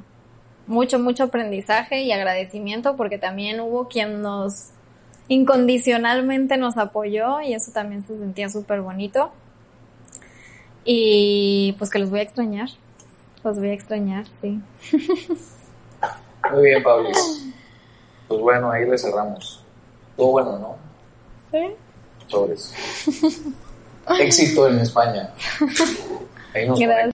mucho, mucho aprendizaje y agradecimiento porque también hubo quien nos incondicionalmente nos apoyó y eso también se sentía súper bonito. Y pues que los voy a extrañar, los voy a extrañar, sí. Muy bien, Pablis. Pues bueno, ahí le cerramos. Todo bueno, ¿no? Sí. Sobres. Éxito en España. Ahí nos Gracias.